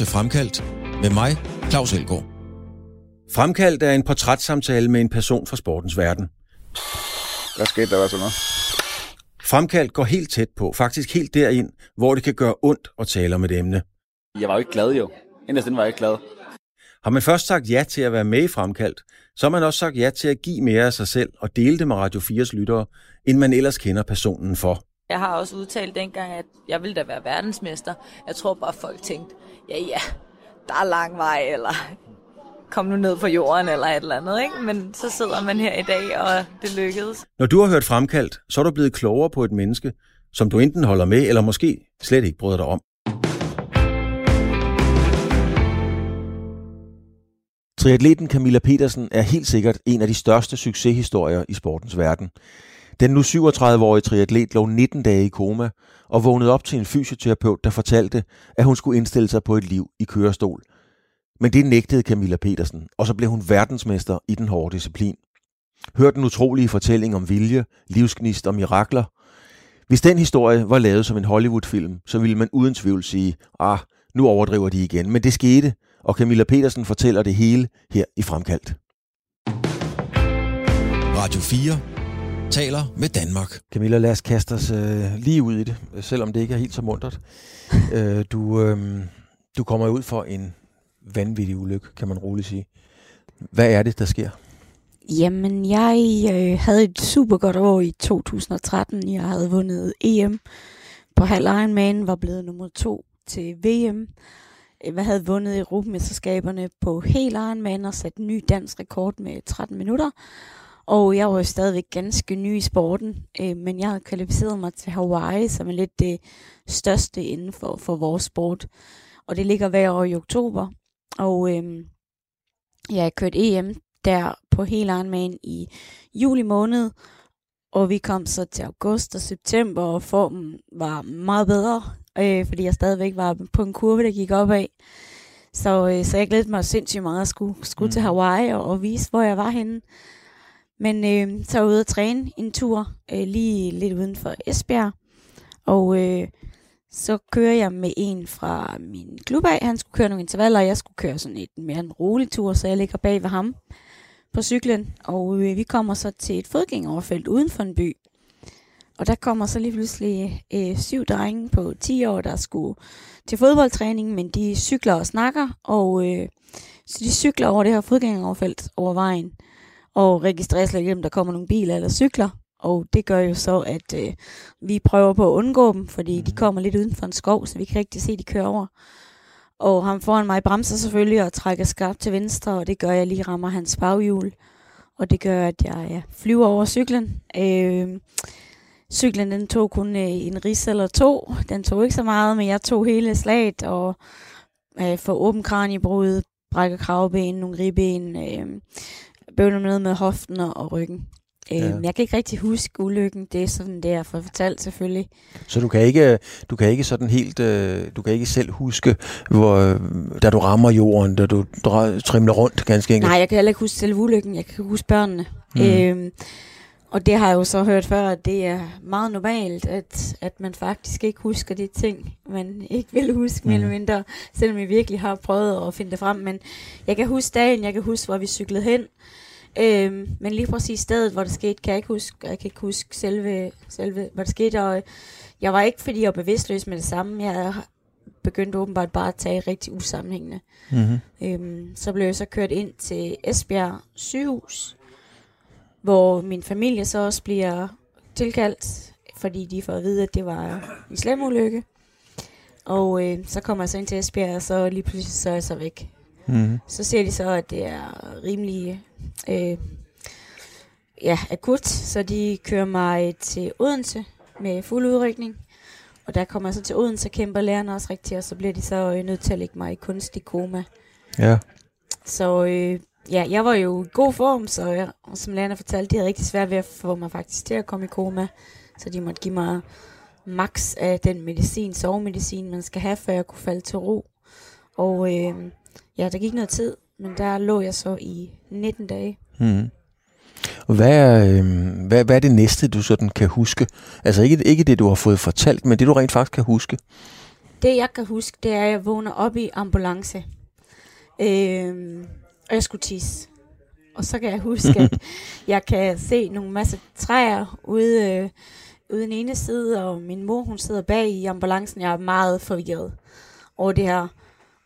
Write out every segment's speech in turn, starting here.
til Fremkaldt med mig, Claus Elgaard. Fremkaldt er en portrætssamtale med en person fra sportens verden. Hvad skete der var sådan noget? Fremkaldt går helt tæt på, faktisk helt derind, hvor det kan gøre ondt at tale om et emne. Jeg var jo ikke glad jo. Inderst var jeg ikke glad. Har man først sagt ja til at være med i Fremkaldt, så har man også sagt ja til at give mere af sig selv og dele det med Radio 4's lyttere, end man ellers kender personen for. Jeg har også udtalt dengang, at jeg ville da være verdensmester. Jeg tror bare, folk tænkte, ja ja, der er lang vej, eller kom nu ned på jorden, eller et eller andet. Ikke? Men så sidder man her i dag, og det lykkedes. Når du har hørt Fremkaldt, så er du blevet klogere på et menneske, som du enten holder med, eller måske slet ikke bryder dig om. Triatleten Camilla Petersen er helt sikkert en af de største succeshistorier i sportens verden. Den nu 37-årige triatlet lå 19 dage i koma og vågnede op til en fysioterapeut, der fortalte, at hun skulle indstille sig på et liv i kørestol. Men det nægtede Camilla Petersen, og så blev hun verdensmester i den hårde disciplin. Hør den utrolige fortælling om vilje, livsgnist og mirakler. Hvis den historie var lavet som en Hollywood-film, så ville man uden tvivl sige, ah, nu overdriver de igen. Men det skete, og Camilla Petersen fortæller det hele her i Fremkaldt. Radio 4 taler med Danmark. Camilla, lad os kaste os øh, lige ud i det, selvom det ikke er helt så mundret. øh, du, øh, du kommer ud for en vanvittig ulykke, kan man roligt sige. Hvad er det, der sker? Jamen, jeg øh, havde et super godt år i 2013. Jeg havde vundet EM på halv Ironman, var blevet nummer to til VM. Jeg havde vundet Europamesterskaberne på hel Ironman og sat en ny dansk rekord med 13 minutter. Og jeg var jo stadigvæk ganske ny i sporten, øh, men jeg havde kvalificeret mig til Hawaii, som er lidt det største inden for, for vores sport. Og det ligger hver år i oktober. Og øh, jeg har kørt EM der på hele Ironman i juli måned, og vi kom så til august og september, og formen var meget bedre, øh, fordi jeg stadigvæk var på en kurve, der gik opad. Så, øh, så jeg glædede mig sindssygt meget at skulle, skulle mm. til Hawaii og, og vise, hvor jeg var henne. Men øh, så er jeg ude at træne en tur øh, lige lidt uden for Esbjerg. Og øh, så kører jeg med en fra min klub af. Han skulle køre nogle intervaller, og jeg skulle køre sådan et mere en rolig tur, så jeg ligger bag ved ham på cyklen. Og øh, vi kommer så til et fodgængeroverfelt uden for en by. Og der kommer så lige pludselig øh, syv drenge på 10 år, der skulle til fodboldtræning, men de cykler og snakker, og øh, så de cykler over det her fodgængeroverfelt over vejen og registrerer slet ikke, om der kommer nogle biler eller cykler. Og det gør jo så, at øh, vi prøver på at undgå dem, fordi de mhm. kommer lidt uden for en skov, så vi kan rigtig se, at de kører over. Og ham foran mig bremser selvfølgelig og trækker skarpt til venstre, og det gør, at jeg lige rammer hans baghjul. Og det gør, at jeg ja, flyver over cyklen. Øh, cyklen den tog kun øh, en ris eller to. Den tog ikke så meget, men jeg tog hele slaget og øh, får åben kraniebrud, brækker kravben, nogle ribben, øh, bøvler noget med hoften og ryggen. Ja. Øhm, jeg kan ikke rigtig huske ulykken. Det er sådan, det er for fortalt selvfølgelig. Så du kan ikke, du kan ikke sådan helt, øh, du kan ikke selv huske, hvor, da du rammer jorden, da du trimler rundt ganske enkelt? Nej, jeg kan heller ikke huske selv ulykken. Jeg kan huske børnene. Mm. Øhm, og det har jeg jo så hørt før, at det er meget normalt, at, at man faktisk ikke husker de ting, man ikke vil huske, mm. mere eller mindre, selvom vi virkelig har prøvet at finde det frem. Men jeg kan huske dagen, jeg kan huske, hvor vi cyklede hen, Øhm, men lige præcis stedet, hvor det skete, kan jeg ikke huske. Jeg kan ikke huske selve, selve hvor det skete. Og jeg var ikke, fordi jeg var bevidstløs med det samme. Jeg begyndte åbenbart bare at tage rigtig usammenhængende. Mm-hmm. Øhm, så blev jeg så kørt ind til Esbjerg sygehus, hvor min familie så også bliver tilkaldt, fordi de får at vide, at det var en slem ulykke. Og øh, så kommer jeg så ind til Esbjerg, og så lige pludselig så er jeg så væk. Mm. Så ser de så, at det er rimelig øh, ja, akut, så de kører mig til Odense med fuld udrykning. Og der kommer jeg så til Odense, kæmper lærerne også rigtigt, og så bliver de så øh, nødt til at lægge mig i kunstig koma. Ja. Så øh, ja, jeg var jo i god form, så jeg, og som lærerne fortalte, de havde rigtig svært ved at få mig faktisk til at komme i koma. Så de måtte give mig max af den medicin, sovemedicin, man skal have, før jeg kunne falde til ro. Og øh, ja, der gik noget tid, men der lå jeg så i 19 dage. Mm. Og hvad er, øh, hvad, hvad er det næste, du sådan kan huske? Altså ikke, ikke det, du har fået fortalt, men det, du rent faktisk kan huske? det jeg kan huske, det er, at jeg vågner op i ambulance. Øhm, og jeg skulle tisse. Og så kan jeg huske, at jeg kan se nogle masse træer ude, øh, ude den ene side, og min mor hun sidder bag i ambulancen. Jeg er meget forvirret over det her.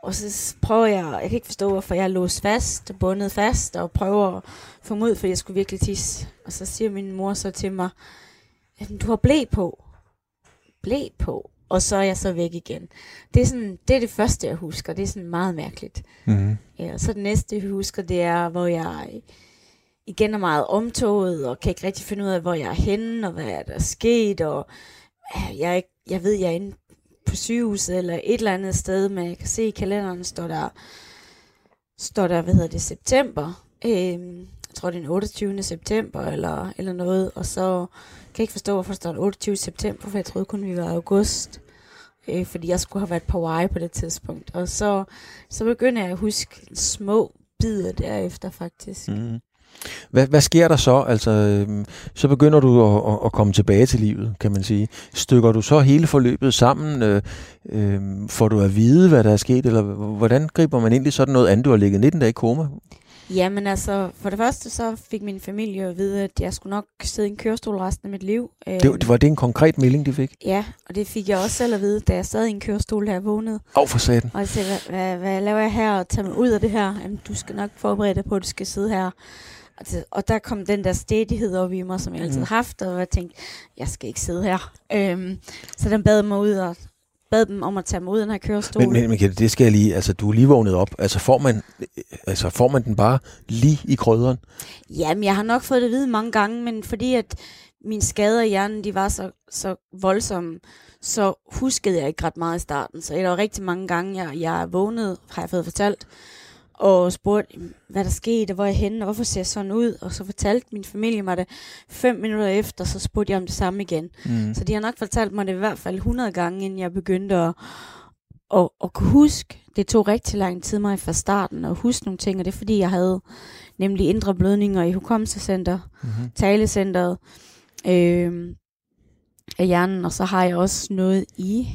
Og så prøver jeg, jeg kan ikke forstå, hvorfor jeg er låst fast, bundet fast, og prøver at få mod, for jeg skulle virkelig tisse. Og så siger min mor så til mig, du har blæ på. Blæ på. Og så er jeg så væk igen. Det er, sådan, det er det første, jeg husker. Det er sådan meget mærkeligt. Mm-hmm. Ja, og så det næste, jeg husker, det er, hvor jeg igen er meget omtoget, og kan ikke rigtig finde ud af, hvor jeg er henne, og hvad er der sket, og jeg, er ikke, jeg ved, jeg er inde på sygehuset, eller et eller andet sted, men jeg kan se i kalenderen, står der, står der, hvad hedder det, september. Øhm, jeg tror, det er den 28. september, eller, eller noget, og så kan jeg ikke forstå, hvorfor der står den 28. september, for jeg troede kun, vi var i august øh, fordi jeg skulle have været på Hawaii på det tidspunkt. Og så, så begynder jeg at huske små bidder derefter faktisk. Mm. Hvad, hvad sker der så? Altså, øh, så begynder du at, at, komme tilbage til livet, kan man sige. Stykker du så hele forløbet sammen? Øh, øh, får du at vide, hvad der er sket? Eller hvordan griber man egentlig sådan noget an? Du har ligget 19 dage i koma. Jamen altså, for det første så fik min familie at vide, at jeg skulle nok sidde i en kørestol resten af mit liv. Det, det var det en konkret melding, de fik? Ja, og det fik jeg også selv at vide, da jeg sad i en kørestol, da jeg vågnede. Åh, for satan. Og jeg sagde, hvad, hvad, hvad laver jeg her og tager mig ud af det her? Jamen, du skal nok forberede dig på, at du skal sidde her. Og, det, og der kom den der stedighed op i mig, som jeg altid har haft, og jeg tænkte, jeg skal ikke sidde her. Øhm, så den bad mig ud, og bad dem om at tage mig ud af den her kørestol. Men, men Michael, det skal jeg lige, altså du er lige vågnet op. Altså får man, altså får man den bare lige i krydderen? Jamen, jeg har nok fået det at vide mange gange, men fordi at mine skader i hjernen, de var så, så voldsomme, så huskede jeg ikke ret meget i starten. Så der var rigtig mange gange, jeg, jeg vågnede, har jeg fået fortalt, og spurgte, hvad der skete, og hvor jeg henne, og hvorfor ser jeg sådan ud. Og så fortalte min familie mig det fem minutter efter, så spurgte jeg om det samme igen. Mm. Så de har nok fortalt mig det i hvert fald 100 gange, inden jeg begyndte at, at, at kunne huske. Det tog rigtig lang tid mig fra starten at huske nogle ting, og det er fordi, jeg havde nemlig indre blødninger i hukommelsescenter, mm-hmm. talecenteret øh, af hjernen, og så har jeg også noget i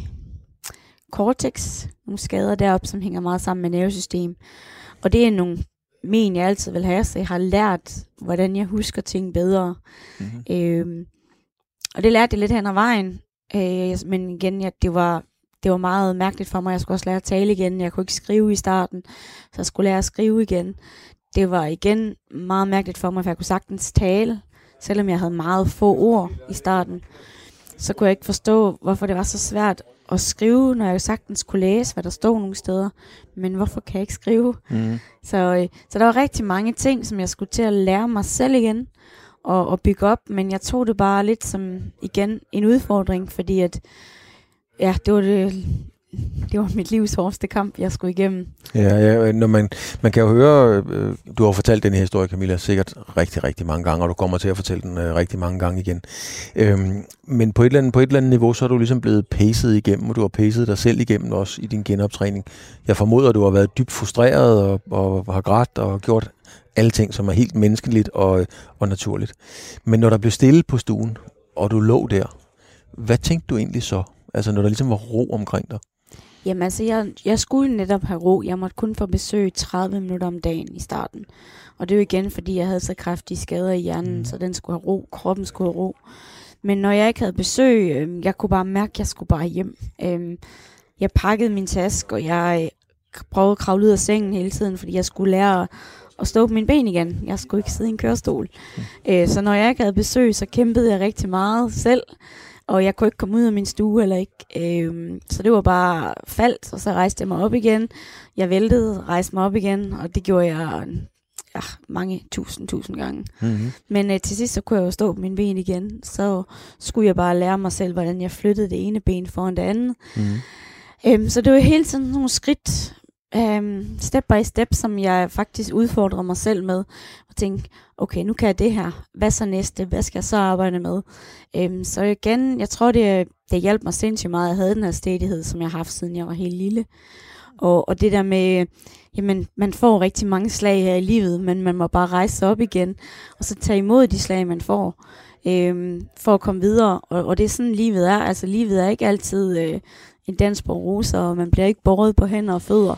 cortex, nogle skader deroppe, som hænger meget sammen med nervesystem. Og det er nogle men, jeg altid vil have, så jeg har lært, hvordan jeg husker ting bedre. Mm-hmm. Øhm, og det lærte jeg lidt hen ad vejen. Øh, men igen, ja, det, var, det var meget mærkeligt for mig. Jeg skulle også lære at tale igen. Jeg kunne ikke skrive i starten, så jeg skulle lære at skrive igen. Det var igen meget mærkeligt for mig, for jeg kunne sagtens tale, selvom jeg havde meget få ord i starten. Så kunne jeg ikke forstå, hvorfor det var så svært at skrive, når jeg sagtens kunne læse, hvad der stod nogle steder. Men hvorfor kan jeg ikke skrive? Mm. Så, øh, så der var rigtig mange ting, som jeg skulle til at lære mig selv igen og, og bygge op. Men jeg tog det bare lidt som, igen, en udfordring, fordi at, ja, det var det, det var mit livs hårdeste kamp, jeg skulle igennem. Ja, ja øh, når man, man kan jo høre, øh, du har fortalt den her historie, Camilla, sikkert rigtig, rigtig mange gange, og du kommer til at fortælle den øh, rigtig mange gange igen. Øhm, men på et, eller andet, på et eller andet niveau, så er du ligesom blevet pacet igennem, og du har pacet dig selv igennem også i din genoptræning. Jeg formoder, du har været dybt frustreret og, og har grædt og gjort alle ting, som er helt menneskeligt og, og naturligt. Men når der blev stille på stuen, og du lå der, hvad tænkte du egentlig så? Altså når der ligesom var ro omkring dig? Jamen altså, jeg, jeg skulle netop have ro. Jeg måtte kun få besøg 30 minutter om dagen i starten. Og det jo igen, fordi jeg havde så kraftige skader i hjernen, mm. så den skulle have ro, kroppen skulle have ro. Men når jeg ikke havde besøg, øh, jeg kunne bare mærke, at jeg skulle bare hjem. Øh, jeg pakkede min taske, og jeg prøvede at kravle ud af sengen hele tiden, fordi jeg skulle lære at stå på mine ben igen. Jeg skulle ikke sidde i en kørestol. Mm. Øh, så når jeg ikke havde besøg, så kæmpede jeg rigtig meget selv og jeg kunne ikke komme ud af min stue eller ikke. Øhm, så det var bare faldt, og så rejste jeg mig op igen. Jeg væltede, rejste mig op igen, og det gjorde jeg ja, mange tusind, tusind gange. Mm-hmm. Men øh, til sidst så kunne jeg jo stå på mine ben igen. Så skulle jeg bare lære mig selv, hvordan jeg flyttede det ene ben foran det andet. Mm-hmm. Øhm, så det var hele tiden nogle skridt, øhm, step by step, som jeg faktisk udfordrer mig selv med. Og tænke, okay, nu kan jeg det her. Hvad så næste? Hvad skal jeg så arbejde med? Øhm, så igen, jeg tror, det, det hjalp mig sindssygt meget, at jeg havde den her stedighed, som jeg har haft, siden jeg var helt lille. Og, og det der med, jamen, man får rigtig mange slag her i livet, men man må bare rejse sig op igen, og så tage imod de slag, man får, øhm, for at komme videre. Og, og det er sådan, livet er. Altså, livet er ikke altid øh, en dans på roser, og man bliver ikke båret på hænder og fødder.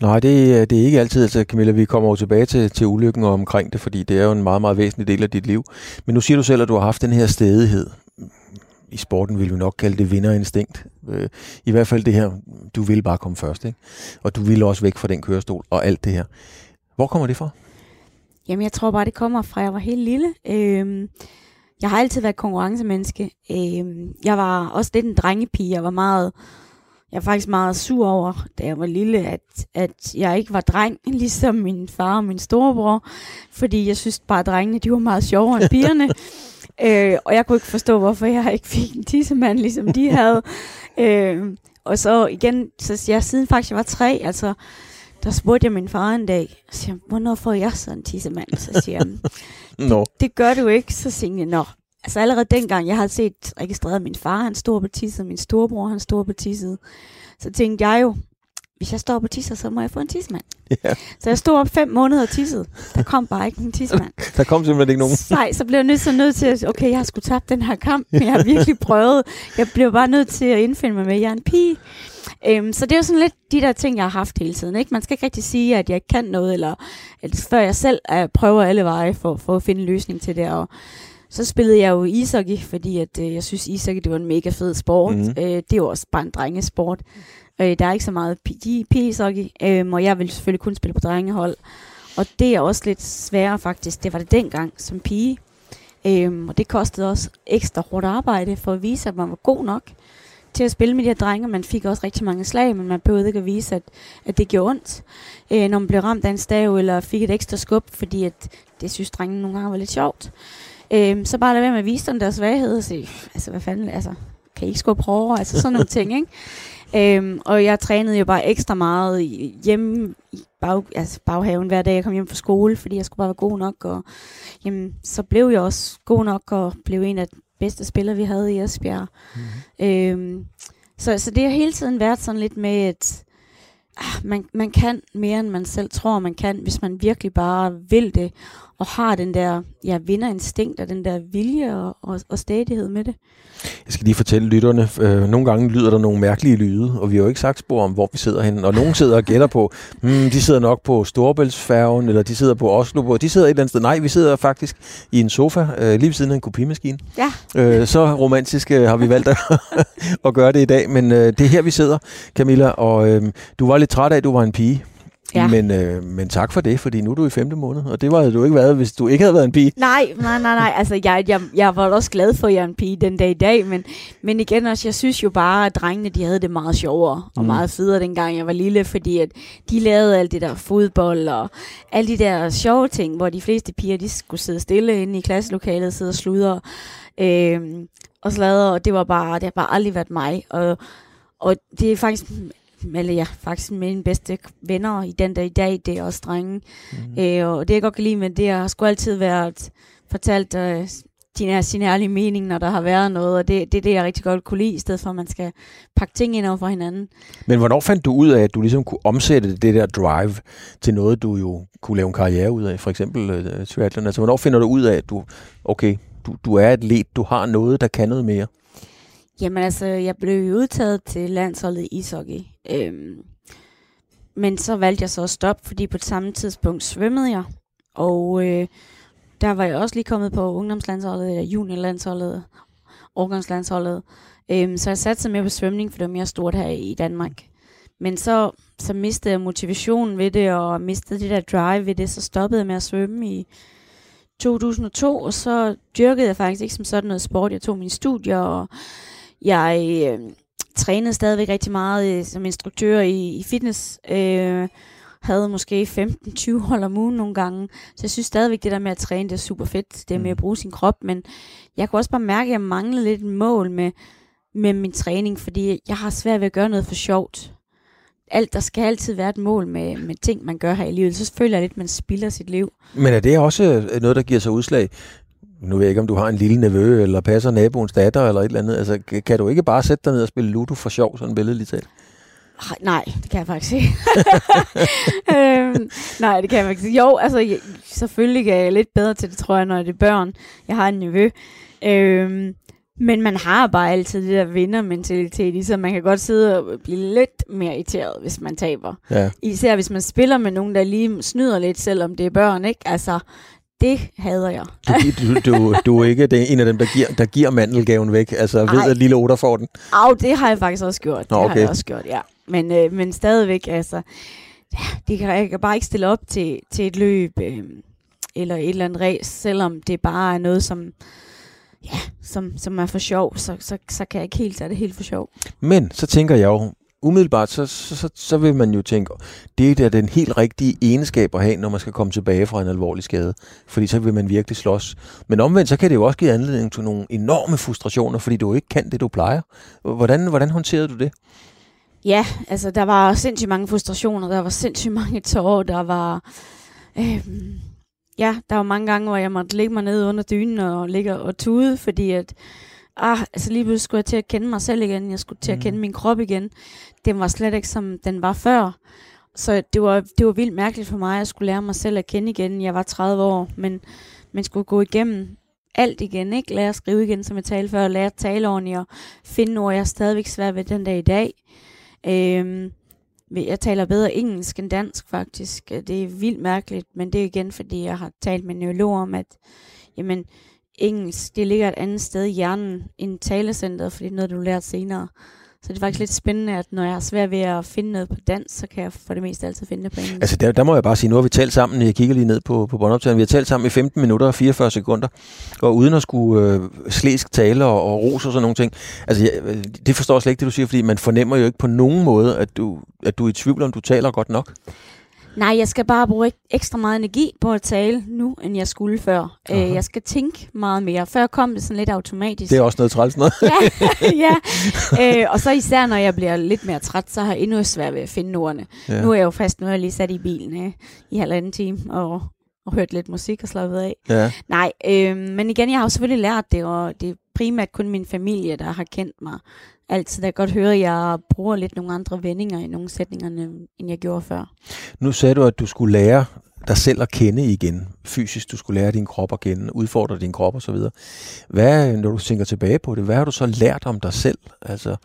Nej, det, er- det er ikke altid, altså Camilla, vi kommer jo tilbage til, til ulykken og omkring det, fordi det er jo en meget, meget væsentlig del af dit liv. Men nu siger du selv, at du har haft den her stedighed. I sporten vil vi nok kalde det vinderinstinkt. Øh, I hvert fald det her, du vil bare komme først, ikke? Og du vil også væk fra den kørestol og alt det her. Hvor kommer det fra? Jamen, jeg tror bare, det kommer fra, at jeg var helt lille. Øhm, jeg har altid været konkurrencemenneske. Øhm, jeg var også lidt en drengepige. Jeg var meget, jeg var faktisk meget sur over, da jeg var lille, at, at jeg ikke var dreng, ligesom min far og min storebror. Fordi jeg synes bare, at drengene de var meget sjovere end pigerne. øh, og jeg kunne ikke forstå, hvorfor jeg ikke fik en tissemand, ligesom de havde. øh, og så igen, så jeg siden faktisk jeg var tre, altså der spurgte jeg min far en dag, og siger, hvornår får jeg sådan en tissemand? Så siger han, Nå, det gør du ikke. Så siger jeg, nå. Altså allerede dengang, jeg havde set registreret min far, han stod på tisset, min storebror, han stod på tisset. Så tænkte jeg jo, hvis jeg står på tisset, så må jeg få en tissemand. Ja. Så jeg stod op fem måneder og tissede. Der kom bare ikke en tissemand. der kom simpelthen ikke nogen. Nej, så blev jeg nødt, så nødt til at, okay, jeg har sgu tabt den her kamp, men jeg har virkelig prøvet. Jeg blev bare nødt til at indfinde mig med, at jeg er en pige. Øhm, så det er jo sådan lidt de der ting, jeg har haft hele tiden. Ikke? Man skal ikke rigtig sige, at jeg ikke kan noget, eller at før jeg selv uh, prøver alle veje for, for at finde en løsning til det. Og så spillede jeg jo ishockey, fordi at, øh, jeg synes, ishockey det var en mega fed sport. Mm. Øh, det er jo også bare en drengesport. Øh, der er ikke så meget pi- pige-ishockey, øh, og jeg ville selvfølgelig kun spille på drengehold. Og det er også lidt sværere faktisk. Det var det dengang som pige. Øhm, og det kostede også ekstra hårdt arbejde for at vise, at man var god nok til at spille med de her drenge. Man fik også rigtig mange slag, men man behøvede ikke at vise, at, at det gjorde ondt, øh, når man blev ramt af en stav, eller fik et ekstra skub, fordi at det synes drengene nogle gange var lidt sjovt. Øhm, så bare lad være med at vise dem deres svaghed og sige, altså hvad fanden, altså, kan I ikke skubbe hårdere? Altså sådan nogle ting, ikke? Øhm, og jeg trænede jo bare ekstra meget hjemme i bag, altså baghaven hver dag, jeg kom hjem fra skole, fordi jeg skulle bare være god nok, og jamen, så blev jeg også god nok, og blev en af de bedste spillere, vi havde i Esbjerg. Mm-hmm. Øhm, så, så det har hele tiden været sådan lidt med, at ah, man, man kan mere, end man selv tror, man kan, hvis man virkelig bare vil det, og har den der ja, vinderinstinkt og den der vilje og, og, og stadighed med det. Jeg skal lige fortælle lytterne, øh, nogle gange lyder der nogle mærkelige lyde, og vi har jo ikke sagt spor om, hvor vi sidder henne. Og nogen sidder og gætter på, hmm, de sidder nok på Storebæltsfærgen, eller de sidder på Oslo, de sidder et eller andet sted. Nej, vi sidder faktisk i en sofa, øh, lige ved siden af en kopimaskine. Ja. Øh, så romantisk øh, har vi valgt at, at gøre det i dag, men øh, det er her, vi sidder, Camilla, og øh, du var lidt træt af, at du var en pige. Ja. Men, øh, men tak for det, fordi nu er du i femte måned, og det var du ikke været, hvis du ikke havde været en pige. Nej, nej, nej, nej. Altså, jeg, jeg, jeg var også glad for, at jeg er en pige den dag i dag, men, men igen også, jeg synes jo bare, at drengene, de havde det meget sjovere og Mm. meget federe, dengang jeg var lille, fordi at de lavede alt det der fodbold og alle de der sjove ting, hvor de fleste piger, de skulle sidde stille inde i klasselokalet, sidde og sludre øhm, og sladre, og det var bare, det har bare aldrig været mig, og, og det er faktisk eller ja, faktisk mine bedste venner i den der i dag, det er også drenge. Mm. Øh, og det jeg godt kan lide med det, har sgu altid været fortalt øh, din, sin ærlige mening, når der har været noget, og det, det er det, jeg rigtig godt kunne lide, i stedet for at man skal pakke ting ind over for hinanden. Men hvornår fandt du ud af, at du ligesom kunne omsætte det der drive til noget, du jo kunne lave en karriere ud af? For eksempel øh, triathlon. Altså, hvornår finder du ud af, at du, okay, du, du er atlet, du har noget, der kan noget mere? Jamen altså, jeg blev udtaget til landsholdet i ishockey. Øhm, men så valgte jeg så at stoppe, fordi på et samme tidspunkt svømmede jeg. Og øh, der var jeg også lige kommet på ungdomslandsholdet, eller juniorlandsholdet, årgangslandsholdet. Øhm, så jeg satte sig mere på svømning, for det var mere stort her i Danmark. Men så, så mistede jeg motivationen ved det, og mistede det der drive ved det, så stoppede jeg med at svømme i 2002, og så dyrkede jeg faktisk ikke som sådan noget sport. Jeg tog mine studier, og jeg øh, trænede stadigvæk rigtig meget øh, som instruktør i, i fitness. Øh, havde måske 15-20 hold om ugen nogle gange. Så jeg synes stadigvæk, det der med at træne, det er super fedt. Det er med at bruge sin krop, men jeg kunne også bare mærke, at jeg manglede lidt et mål med, med min træning, fordi jeg har svært ved at gøre noget for sjovt. Alt, der skal altid være et mål med, med ting, man gør her i livet. Så føler jeg lidt, at man spilder sit liv. Men er det også øh, noget, der giver sig udslag? Nu ved jeg ikke, om du har en lille nevø, eller passer naboens datter, eller et eller andet. Altså, kan- du ikke bare sætte dig ned og spille Ludo for sjov, sådan billedligt talt? Ej, Nej, det kan jeg faktisk ikke. øhm, nej, det kan jeg faktisk ikke. Jo, altså jeg, selvfølgelig er jeg lidt bedre til det, tror jeg, når det er børn. Jeg har en nevø. Øhm, Men man har bare altid det der vindermentalitet i sig. Man kan godt sidde og blive lidt mere irriteret, hvis man taber. Ja. Især hvis man spiller med nogen, der lige snyder lidt, selvom det er børn, ikke? Altså, det hader jeg. Du, du, du, du er ikke det, en af dem, der giver, der giver mandelgaven væk. Altså ved, Ej. at lille Otter får den. Au, det har jeg faktisk også gjort. Nå, Det har okay. jeg også gjort, ja. Men, øh, men stadigvæk, altså, ja, det kan, jeg kan bare ikke stille op til, til et løb øh, eller et eller andet race, selvom det bare er noget, som, ja, som, som er for sjov, så, så, så kan jeg ikke helt tage det helt for sjov. Men så tænker jeg jo, umiddelbart, så, så, så, så vil man jo tænke, det er da den helt rigtige egenskab at have, når man skal komme tilbage fra en alvorlig skade. Fordi så vil man virkelig slås. Men omvendt, så kan det jo også give anledning til nogle enorme frustrationer, fordi du ikke kan det, du plejer. Hvordan, hvordan håndterede du det? Ja, altså der var sindssygt mange frustrationer, der var sindssygt mange tårer, der var... Øh, ja, der var mange gange, hvor jeg måtte ligge mig ned under dynen og ligge og tude, fordi at... Ah, altså lige pludselig skulle jeg til at kende mig selv igen, jeg skulle til at Mm. kende min krop igen. Den var slet ikke som den var før. Så det var, det var vildt mærkeligt for mig, at jeg skulle lære mig selv at kende igen. Jeg var 30 år, men man skulle gå igennem alt igen, ikke? Lære at skrive igen, som jeg talte før, lære at tale ordentligt og finde ord, jeg er stadigvæk svært ved den dag i dag. Øhm, jeg taler bedre engelsk end dansk faktisk. Det er vildt mærkeligt, men det er igen, fordi jeg har talt med neurologer om, at jamen, engelsk det ligger et andet sted i hjernen end talecentret, fordi det er noget, du lærer senere. Så det er faktisk lidt spændende, at når jeg har svært ved at finde noget på dansk, så kan jeg for det meste altid finde det på engelsk. Altså der, der må jeg bare sige, nu har vi talt sammen, jeg kigger lige ned på, på båndoptageren, vi har talt sammen i 15 minutter og 44 sekunder, og uden at skulle øh, slæsk tale og, og rose og sådan nogle ting. Altså jeg, øh, det forstår jeg slet ikke, det du siger, fordi man fornemmer jo ikke på nogen måde, at du, at du er i tvivl om, du taler godt nok. Nej, jeg skal bare bruge ek- ekstra meget energi på at tale nu, end jeg skulle før. Øh, Aha. jeg skal tænke meget mere. Før kom det sådan lidt automatisk. Det er også noget træls noget. ja, ja. Øh, og så især når jeg bliver lidt mere træt, så har jeg endnu svært ved at finde ordene. Ja. Nu er jeg jo fast, nu er jeg lige sat i bilen øh, i halvanden time og, og hørt lidt musik og slappet af. Ja. Nej, øh, men igen, jeg har jo selvfølgelig lært det, og det primært kun min familie, der har kendt mig. Altid, jeg kan godt høre, at jeg bruger lidt nogle andre vendinger i nogle sætninger, end jeg gjorde før. Nu sagde du, at du skulle lære dig selv at kende igen. Fysisk, du skulle lære din krop at kende, udfordre din krop osv. Hvad, når du tænker tilbage på det, hvad har du så lært om dig selv? Altså,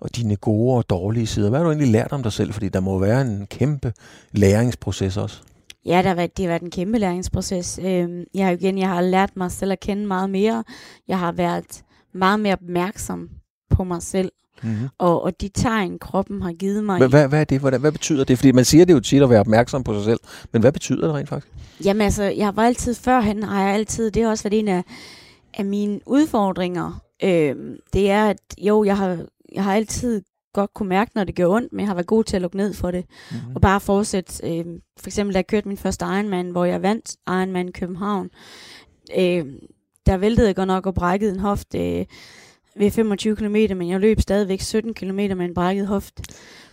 og dine gode og dårlige sider. Hvad har du egentlig lært om dig selv? Fordi der må være en kæmpe læringsproces også. Ja, der har været, det har været en kæmpe læringsproces. Øhm, jeg har igen, jeg har lært mig selv at kende meget mere. Jeg har været meget mere opmærksom på mig selv, Mm-hmm. og, og de tegn, kroppen har givet mig. Hvad, hvad, hvad er det? Hvad, hvad betyder det? Fordi man siger det jo tit at være opmærksom på sig selv. Men hvad betyder det rent faktisk? Jamen altså, jeg var altid førhen, har jeg altid, det har også været en af, af mine udfordringer. Øhm, det er, at jo, jeg har, jeg har altid godt kunne mærke, når det gør ondt, men jeg har været god til at lukke ned for det. Mm-hmm. Og bare fortsætte. Øh, for eksempel, da jeg kørte min første Ironman, hvor jeg vandt Ironman København, øh, der væltede jeg godt nok og brækkede en hofte øh, ved 25 km, men jeg løb stadigvæk 17 km med en brækket hofte.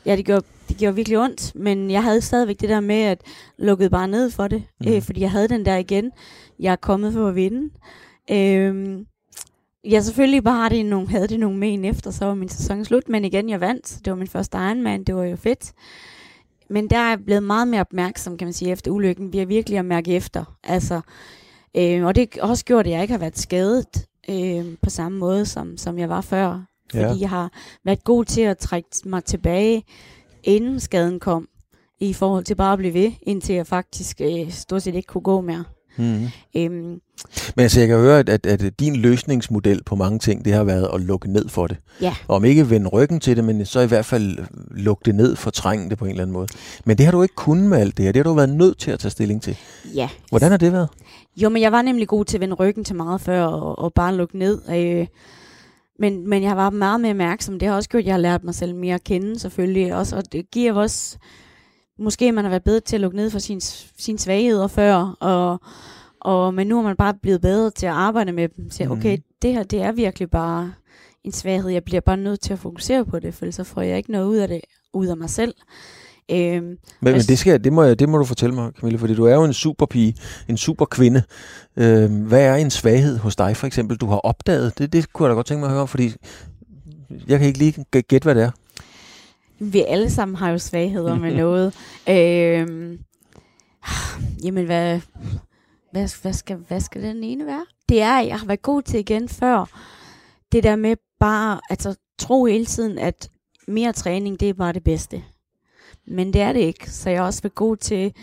Ja, det gjorde, det gjorde virkelig ondt, men jeg havde stadigvæk det der med, at lukkede bare ned for det, Mhm. mm. øh, fordi jeg havde den der igen. Jeg er kommet for at vinde. Øh, Ja, selvfølgelig bare det nogle, havde det nogle men efter, så var min sæson slut. Men igen, jeg vandt. Det var min første Ironman. Det var jo fedt. Men der er jeg blevet meget mere opmærksom, kan man sige, efter ulykken. Bliver virkelig at mærke efter. Altså, øh, og det har også gjort, at jeg ikke har været skadet øh, på samme måde, som, som jeg var før. Fordi Ja. jeg har været god til at trække mig tilbage, inden skaden kom. I forhold til bare at blive ved, indtil jeg faktisk øh, stort set ikke kunne gå mere. Mm-hmm. Øhm, Men altså, jeg kan høre, at, at, at din løsningsmodel på mange ting, det har været at lukke ned for det. Ja. Og om ikke vende ryggen til det, men så i hvert fald lukke det ned, fortrænge det på en eller anden måde. Men det har du ikke kunnet med alt det her. Det har du været nødt til at tage stilling til. ja, Hvordan har det været? Jo, men jeg var nemlig god til at vende ryggen til meget før og, og bare lukke ned. Øh, men, men jeg var meget mere opmærksom. Det har også gjort, at jeg har lært mig selv mere at kende selvfølgelig. Også, og det giver også... Måske man har været bedre til at lukke ned for sin, sine svagheder før. Og, og, men nu er man bare blevet bedre til at arbejde med dem. Så okay, Mhm. det her det er virkelig bare en svaghed. Jeg bliver bare nødt til at fokusere på det, for ellers så får jeg ikke noget ud af det ud af mig selv. Øhm, Men, men Altså- det, skal, det, må, jeg, det må du fortælle mig, Camille, fordi du er jo en super pige, en super kvinde. Øhm, hvad er en svaghed hos dig, for eksempel, du har opdaget? Det, det kunne jeg da godt tænke mig at høre, fordi jeg kan ikke lige gæ- gætte, hvad det er. Vi alle sammen har jo svagheder med noget. Øhm, jamen, hvad, hvad, hvad, skal, hvad skal den ene være? Det er, jeg har været god til igen før. det der med bare, altså tro hele tiden, at mere træning, det er bare det bedste. Men det er det ikke, så jeg er også været god til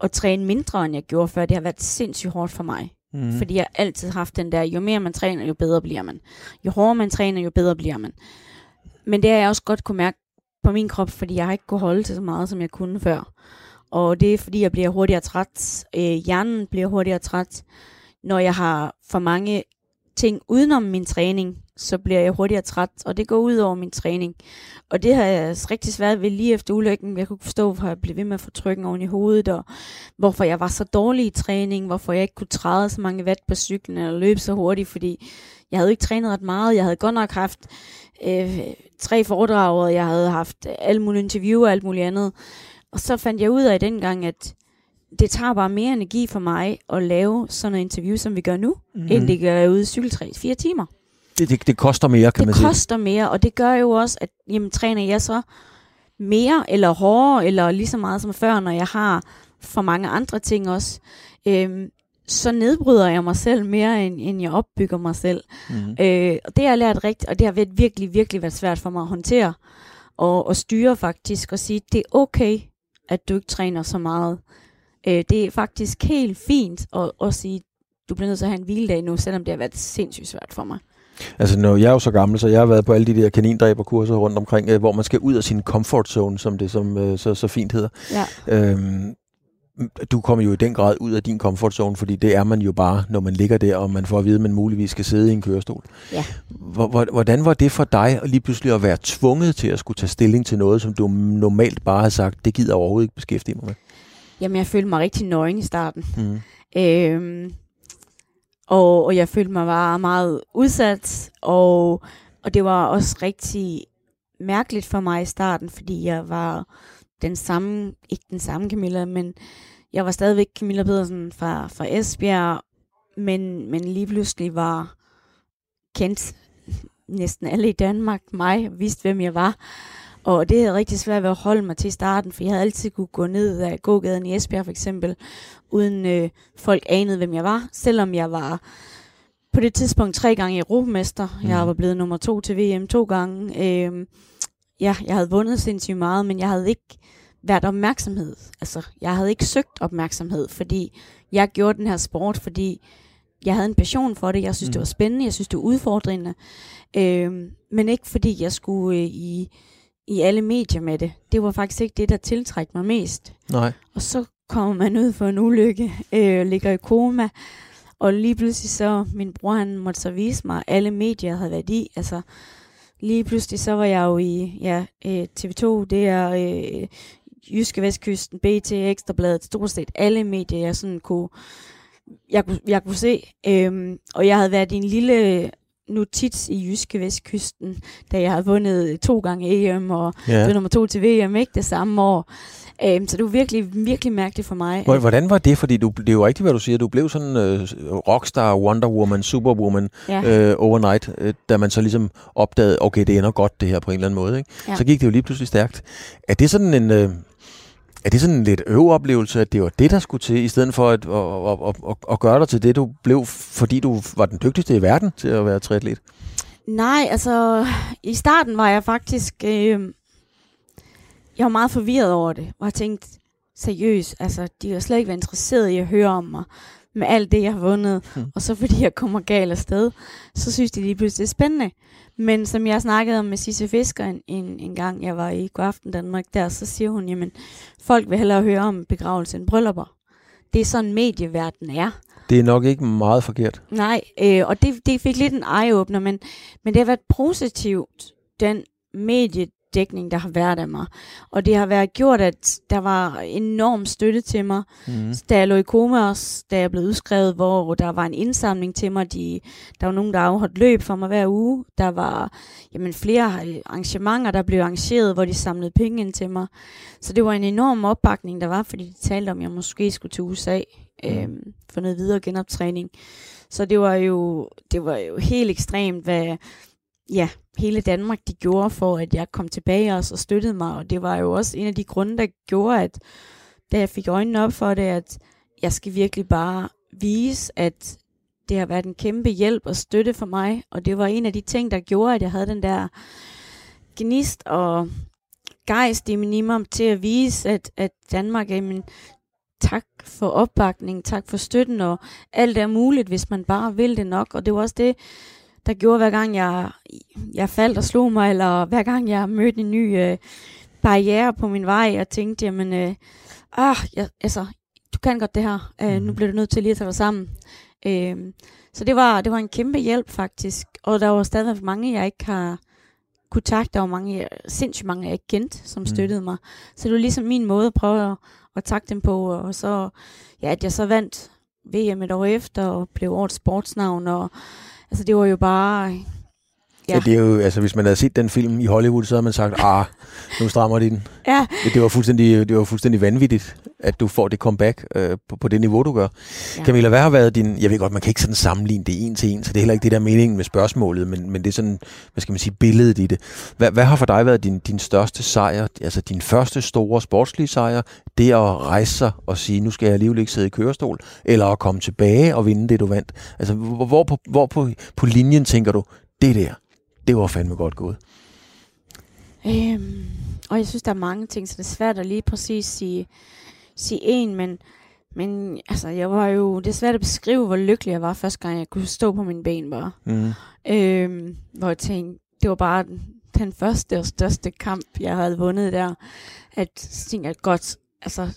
at træne mindre, end jeg gjorde før. Det har været sindssygt hårdt for mig. Mm. Fordi jeg har altid haft den der, jo mere man træner, jo bedre bliver man. Jo hårdere man træner, jo bedre bliver man. Men det har jeg også godt kunne mærke på min krop, fordi jeg har ikke kunne holde til så meget, som jeg kunne før. Og det er fordi, jeg bliver hurtigere træt. Øh, hjernen bliver hurtigere træt. Når jeg har for mange ting udenom min træning, så bliver jeg hurtigere træt, og det går ud over min træning. Og det har jeg rigtig svært ved lige efter ulykken. Jeg kunne forstå, hvorfor jeg blev ved med at få trykken oven i hovedet, og hvorfor jeg var så dårlig i træning, hvorfor jeg ikke kunne træde så mange watt på cyklen, eller løbe så hurtigt, fordi jeg havde ikke trænet ret meget. Jeg havde godt nok haft øh, tre foredrag, og jeg havde haft alle mulige interviewer og alt muligt andet. Og så fandt jeg ud af dengang, at det tager bare mere energi for mig at lave sådan et interview, som vi gør nu, mm. end det gør ude i cykeltræ fire timer. Det, det, det koster mere, kan det man sige. Det koster mere, og det gør jo også, at jamen, træner jeg så mere eller hårdere, eller lige så meget som før, når jeg har for mange andre ting også, øhm, så nedbryder jeg mig selv mere, end, end jeg opbygger mig selv. Mm. Øh, og det har jeg lært rigtigt, og det har været virkelig, virkelig været svært for mig at håndtere, og, og styre faktisk, og sige, det er okay, at du ikke træner så meget. Øh, det er faktisk helt fint at, at sige, du bliver nødt til at have en hviledag nu, selvom det har været sindssygt svært for mig. Altså, når jeg er jo så gammel, så jeg har været på alle de der kanindræberkurser rundt omkring, øh, hvor man skal ud af sin comfort zone, som det som øh, så, så fint hedder. Ja. Øhm, du kommer jo i den grad ud af din comfort zone, fordi det er man jo bare, når man ligger der, og man får at vide, at man muligvis skal sidde i en kørestol. Ja. Hvordan var det for dig lige pludselig at være tvunget til at skulle tage stilling til noget, som du normalt bare har sagt, det gider jeg overhovedet ikke beskæftige mig med? Jamen, jeg følte mig rigtig nøgen i starten. Mm. Øhm, og, og jeg følte mig bare meget udsat, og, og det var også rigtig mærkeligt for mig i starten, fordi jeg var den samme, ikke den samme Camilla, men jeg var stadigvæk Camilla Pedersen fra, fra Esbjerg, men, men lige pludselig var kendt næsten alle i Danmark mig, vidste hvem jeg var. Og det havde rigtig svært ved at holde mig til starten, for jeg havde altid kunne gå ned af gågaden i Esbjerg for eksempel, uden øh, folk anede, hvem jeg var, selvom jeg var på det tidspunkt tre gange europamester. Mm. Jeg var blevet nummer to til VM to gange. Øh, ja, jeg havde vundet sindssygt meget, men jeg havde ikke været opmærksomhed. Altså, jeg havde ikke søgt opmærksomhed, fordi jeg gjorde den her sport, fordi jeg havde en passion for det. Jeg synes, mm. det var spændende. Jeg synes, det var udfordrende. Øh, men ikke fordi jeg skulle øh, i i alle medier med det. Det var faktisk ikke det, der tiltrækte mig mest. Nej. Og så kommer man ud for en ulykke, øh, ligger i koma, og lige pludselig så, min bror han måtte så vise mig, alle medier jeg havde været i. Altså, lige pludselig så var jeg jo i ja, øh, TV2, det er øh, Jyske Vestkysten, BT, Ekstrabladet, stort set alle medier, jeg sådan kunne, jeg kunne, jeg kunne se. Øhm, og jeg havde været i en lille notits i Jyske Vestkysten, da jeg havde vundet to gange EM og ja. blev nummer to til VM, ikke det samme år. Um, så det var virkelig, virkelig mærkeligt for mig. Hvordan var det? Fordi du, det er jo rigtigt, hvad du siger. Du blev sådan uh, rockstar, Wonder Woman, Superwoman ja. uh, overnight, uh, da man så ligesom opdagede, okay, det ender godt det her på en eller anden måde. Ikke? Ja. Så gik det jo lige pludselig stærkt. Er det sådan en... Uh, er det sådan en lidt øveoplevelse, at det var det, der skulle til, i stedet for at, at, at, at, at gøre dig til det, du blev, fordi du var den dygtigste i verden til at være triatlet? Nej, altså i starten var jeg faktisk, øh, jeg var meget forvirret over det, og jeg tænkte, seriøst, altså de har slet ikke været interesseret i at høre om mig med alt det, jeg har vundet, hmm. og så fordi jeg kommer galt afsted, så synes de lige pludselig, det er spændende. Men som jeg snakkede om med Sisse Fisker en, en, en gang, jeg var i Godaften Danmark der, så siger hun, jamen, folk vil hellere høre om begravelse end bryllupper. Det er sådan medieverden er. Det er nok ikke meget forkert. Nej, øh, og det, det fik lidt en eye-opener, men, men det har været positivt, den medie dækning, der har været af mig. Og det har været gjort, at der var enorm støtte til mig. Mm. Da jeg lå i koma også, da jeg blev udskrevet, hvor der var en indsamling til mig. De, der var nogen, der afholdt løb for mig hver uge. Der var jamen, flere arrangementer, der blev arrangeret, hvor de samlede penge ind til mig. Så det var en enorm opbakning, der var, fordi de talte om, at jeg måske skulle til USA mm. øhm, for noget videre genoptræning. Så det var jo, det var jo helt ekstremt, hvad, ja, hele Danmark de gjorde for, at jeg kom tilbage også og støttede mig. Og det var jo også en af de grunde, der gjorde, at da jeg fik øjnene op for det, at jeg skal virkelig bare vise, at det har været en kæmpe hjælp og støtte for mig, og det var en af de ting, der gjorde, at jeg havde den der gnist og gejst i minimum til at vise, at, at Danmark er min tak for opbakningen, tak for støtten, og alt er muligt, hvis man bare vil det nok. Og det var også det, der gjorde, hver gang jeg, jeg faldt og slog mig, eller hver gang jeg mødte en ny øh, barriere på min vej, og tænkte, jamen, øh, ah, jeg, altså, du kan godt det her, øh, nu Mhm. bliver du nødt til lige at tage dig sammen. Øh, så det var, det var en kæmpe hjælp faktisk, og der var stadigvæk mange, jeg ikke har kunne takke. Der var mange, sindssygt mange, jeg ikke kendte, som Mm. støttede mig. Så det var ligesom min måde at prøve at, at takke dem på, og så, ja, at jeg så vandt VM et år efter, og blev årets sportsnavn, og altså det var jo bare, Ja. Det er jo, altså hvis man havde set den film i Hollywood, så havde man sagt, ah, nu strammer de den. ja, Det, det, var fuldstændig, det var fuldstændig vanvittigt, at du får det comeback øh, på, på det niveau, du gør. Ja. Camilla, hvad har været din... Jeg ved godt, man kan ikke sådan sammenligne det en til en, så det er heller ikke det der meningen med spørgsmålet, men, men det er sådan, hvad skal man sige, billedet i det. Hvad, hvad har for dig været din, din største sejr, altså din første store sportslige sejr, det at rejse sig og sige, nu skal jeg alligevel ikke sidde i kørestol, eller at komme tilbage og vinde det, du vandt? Altså, hvor, hvor, på, hvor på, på linjen tænker du, det der, det var fandme godt gået. Øhm, og jeg synes, der er mange ting, så det er svært at lige præcis sige, sige en, men, men altså, jeg var jo, det er svært at beskrive, hvor lykkelig jeg var første gang, jeg kunne stå på mine ben bare. Mm. Øhm, hvor jeg tænkte, det var bare den, den første og største kamp, jeg havde vundet der. At så tænkte jeg, godt, altså,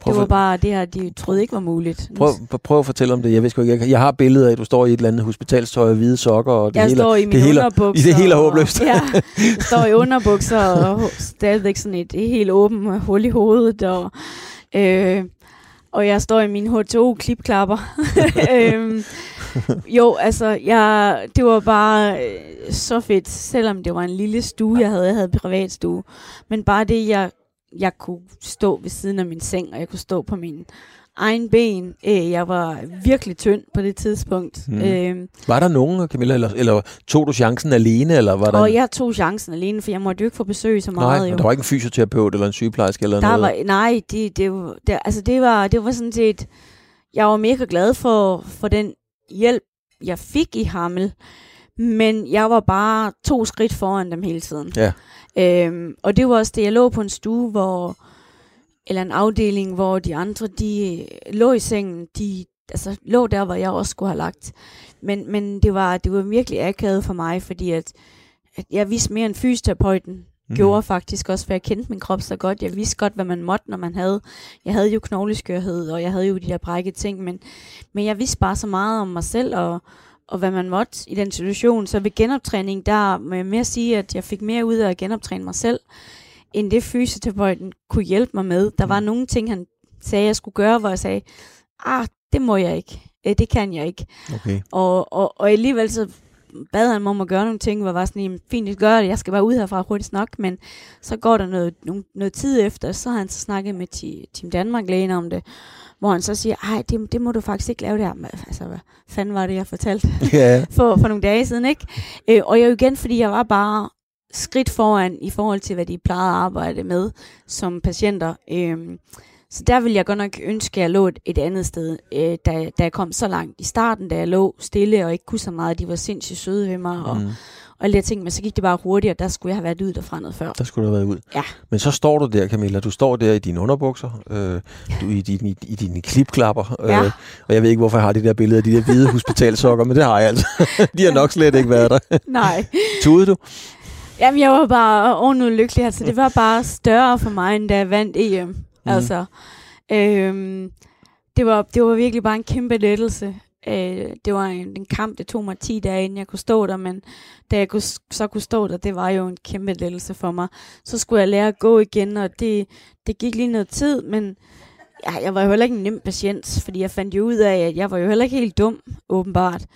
Prøv, det var for, bare det her, de troede ikke var muligt. Prøv, prøv, at fortælle om det. Jeg ved sgu ikke, jeg, har billeder af, at du står i et eller andet hospitalstøj og hvide sokker, og det jeg hele, står i det mine hele, underbukser. i det hele er og- håbløst. Ja, jeg står i underbukser og stadigvæk sådan et, et helt åbent hul i hovedet. Og, øh, og jeg står i mine H2O-klipklapper. øhm, jo, altså, jeg, det var bare øh, så fedt, selvom det var en lille stue, jeg havde. Jeg havde privat stue. Men bare det, jeg, jeg kunne stå ved siden af min seng, og jeg kunne stå på min egen ben. Øh, jeg var virkelig tynd på det tidspunkt. Mm. Øh, Var der nogen, Camilla, eller, eller tog du chancen alene, eller var der... og en- jeg tog chancen alene, for jeg måtte jo ikke få besøg så meget. Nej, jo. der var ikke en fysioterapeut eller en sygeplejerske eller Der noget? var, nej, det, det, var- det, altså det var, det var sådan set, jeg var mega glad for, for den hjælp, jeg fik i Hammel, men jeg var bare to skridt foran dem hele tiden. Ja. Øhm, og det var også det, jeg lå på en stue, hvor, eller en afdeling, hvor de andre, de øh, lå i sengen, de altså, lå der, hvor jeg også skulle have lagt. Men, men det, var, det var virkelig akavet for mig, fordi at, at jeg vidste mere end fysioterapeuten, mm. gjorde faktisk også, for jeg kendte min krop så godt. Jeg vidste godt, hvad man måtte, når man havde. Jeg havde jo knogleskørhed, og jeg havde jo de der brække ting, men, men jeg vidste bare så meget om mig selv, og, og hvad man måtte i den situation. Så ved genoptræning, der må jeg mere sige, at jeg fik mere ud af at genoptræne mig selv, end det fysioterapeuten kunne hjælpe mig med. Der var nogle ting, han sagde, jeg skulle gøre, hvor jeg sagde, ah, det må jeg ikke. Øh, Det kan jeg ikke. Okay. Og, og, og alligevel så bad han mig om at gøre nogle ting, hvor jeg var sådan, "Jamen, fint, jeg gør det, jeg skal bare ud herfra hurtigt nok, men så går der noget, noget, noget tid efter, så har han så snakket med Team Danmark-lægen om det, hvor han så siger, ej, det, det må du faktisk ikke lave der. Altså, hvad fanden var det, jeg fortalte ja, for, for nogle dage siden, ikke? Øh, og jeg jo igen, fordi jeg var bare skridt foran i forhold til, hvad de plejede at arbejde med som patienter. Øh, så der ville jeg godt nok ønske, at jeg lå et, et andet sted, øh, da, da jeg kom så langt i starten, da jeg lå stille og ikke kunne så meget. De var sindssygt søde ved mig, og, mm. Og her ting, men så gik det bare hurtigere. Der skulle jeg have været ud derfra noget før. der skulle du have været ud. Ja. Men så står du der, Camilla. Du står der i dine underbukser, øh, du i, din, i, i dine klipklapper. Øh, Ja. og jeg ved ikke, hvorfor jeg har de der billeder af de der hvide hospitalsokker, men det har jeg altså. de har nok slet ikke været der. Nej. Tudede du? Jamen, jeg var bare ovenud lykkelig. Altså, det var bare større for mig, end da jeg vandt EM. Mm. Altså, øhm, det, var, det var virkelig bare en kæmpe lettelse. Øh, det var en, en kamp, det tog mig 10 dage, inden jeg kunne stå der, men da jeg kunne, så kunne stå der, det var jo en kæmpe lettelse for mig. Så skulle jeg lære at gå igen, og det, det gik lige noget tid, men ja, jeg var jo heller ikke en nem patient, fordi jeg fandt jo ud af, at jeg var jo heller ikke helt dum, åbenbart.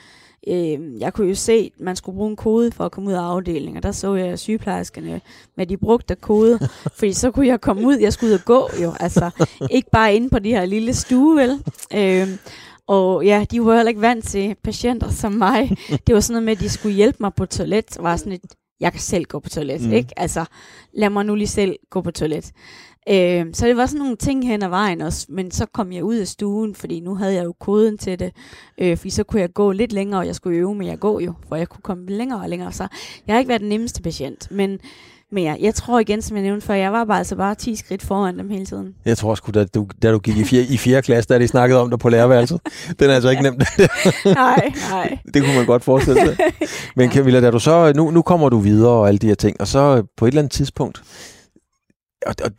Øh, jeg kunne jo se, at man skulle bruge en kode for at komme ud af afdelingen, og der så jeg sygeplejerskerne, hvad de brugte kode, fordi så kunne jeg komme ud, jeg skulle ud og gå jo, altså ikke bare inde på de her lille stue, vel? Øh, og ja, de var heller ikke vant til patienter som mig. Det var sådan noget med, at de skulle hjælpe mig på toilet, var sådan et, jeg kan selv gå på toilet, mm. ikke? Altså, lad mig nu lige selv gå på toilet. Øh, så det var sådan nogle ting hen ad vejen også, men så kom jeg ud af stuen, fordi nu havde jeg jo koden til det, øh, fordi så kunne jeg gå lidt længere, og jeg skulle øve med at gå jo, for jeg kunne komme længere og længere. Så jeg har ikke været den nemmeste patient, men men jeg tror igen, som jeg nævnte før, jeg var bare altså bare 10 skridt foran dem hele tiden. Jeg tror sgu, da du, da du gik i 4. i 4. klasse, da de snakkede om dig på lærerværelset. Den er altså ikke nemt. nej, nej. Det kunne man godt forestille sig. Men Camilla, da du så, nu, nu kommer du videre og alle de her ting, og så på et eller andet tidspunkt, og, og,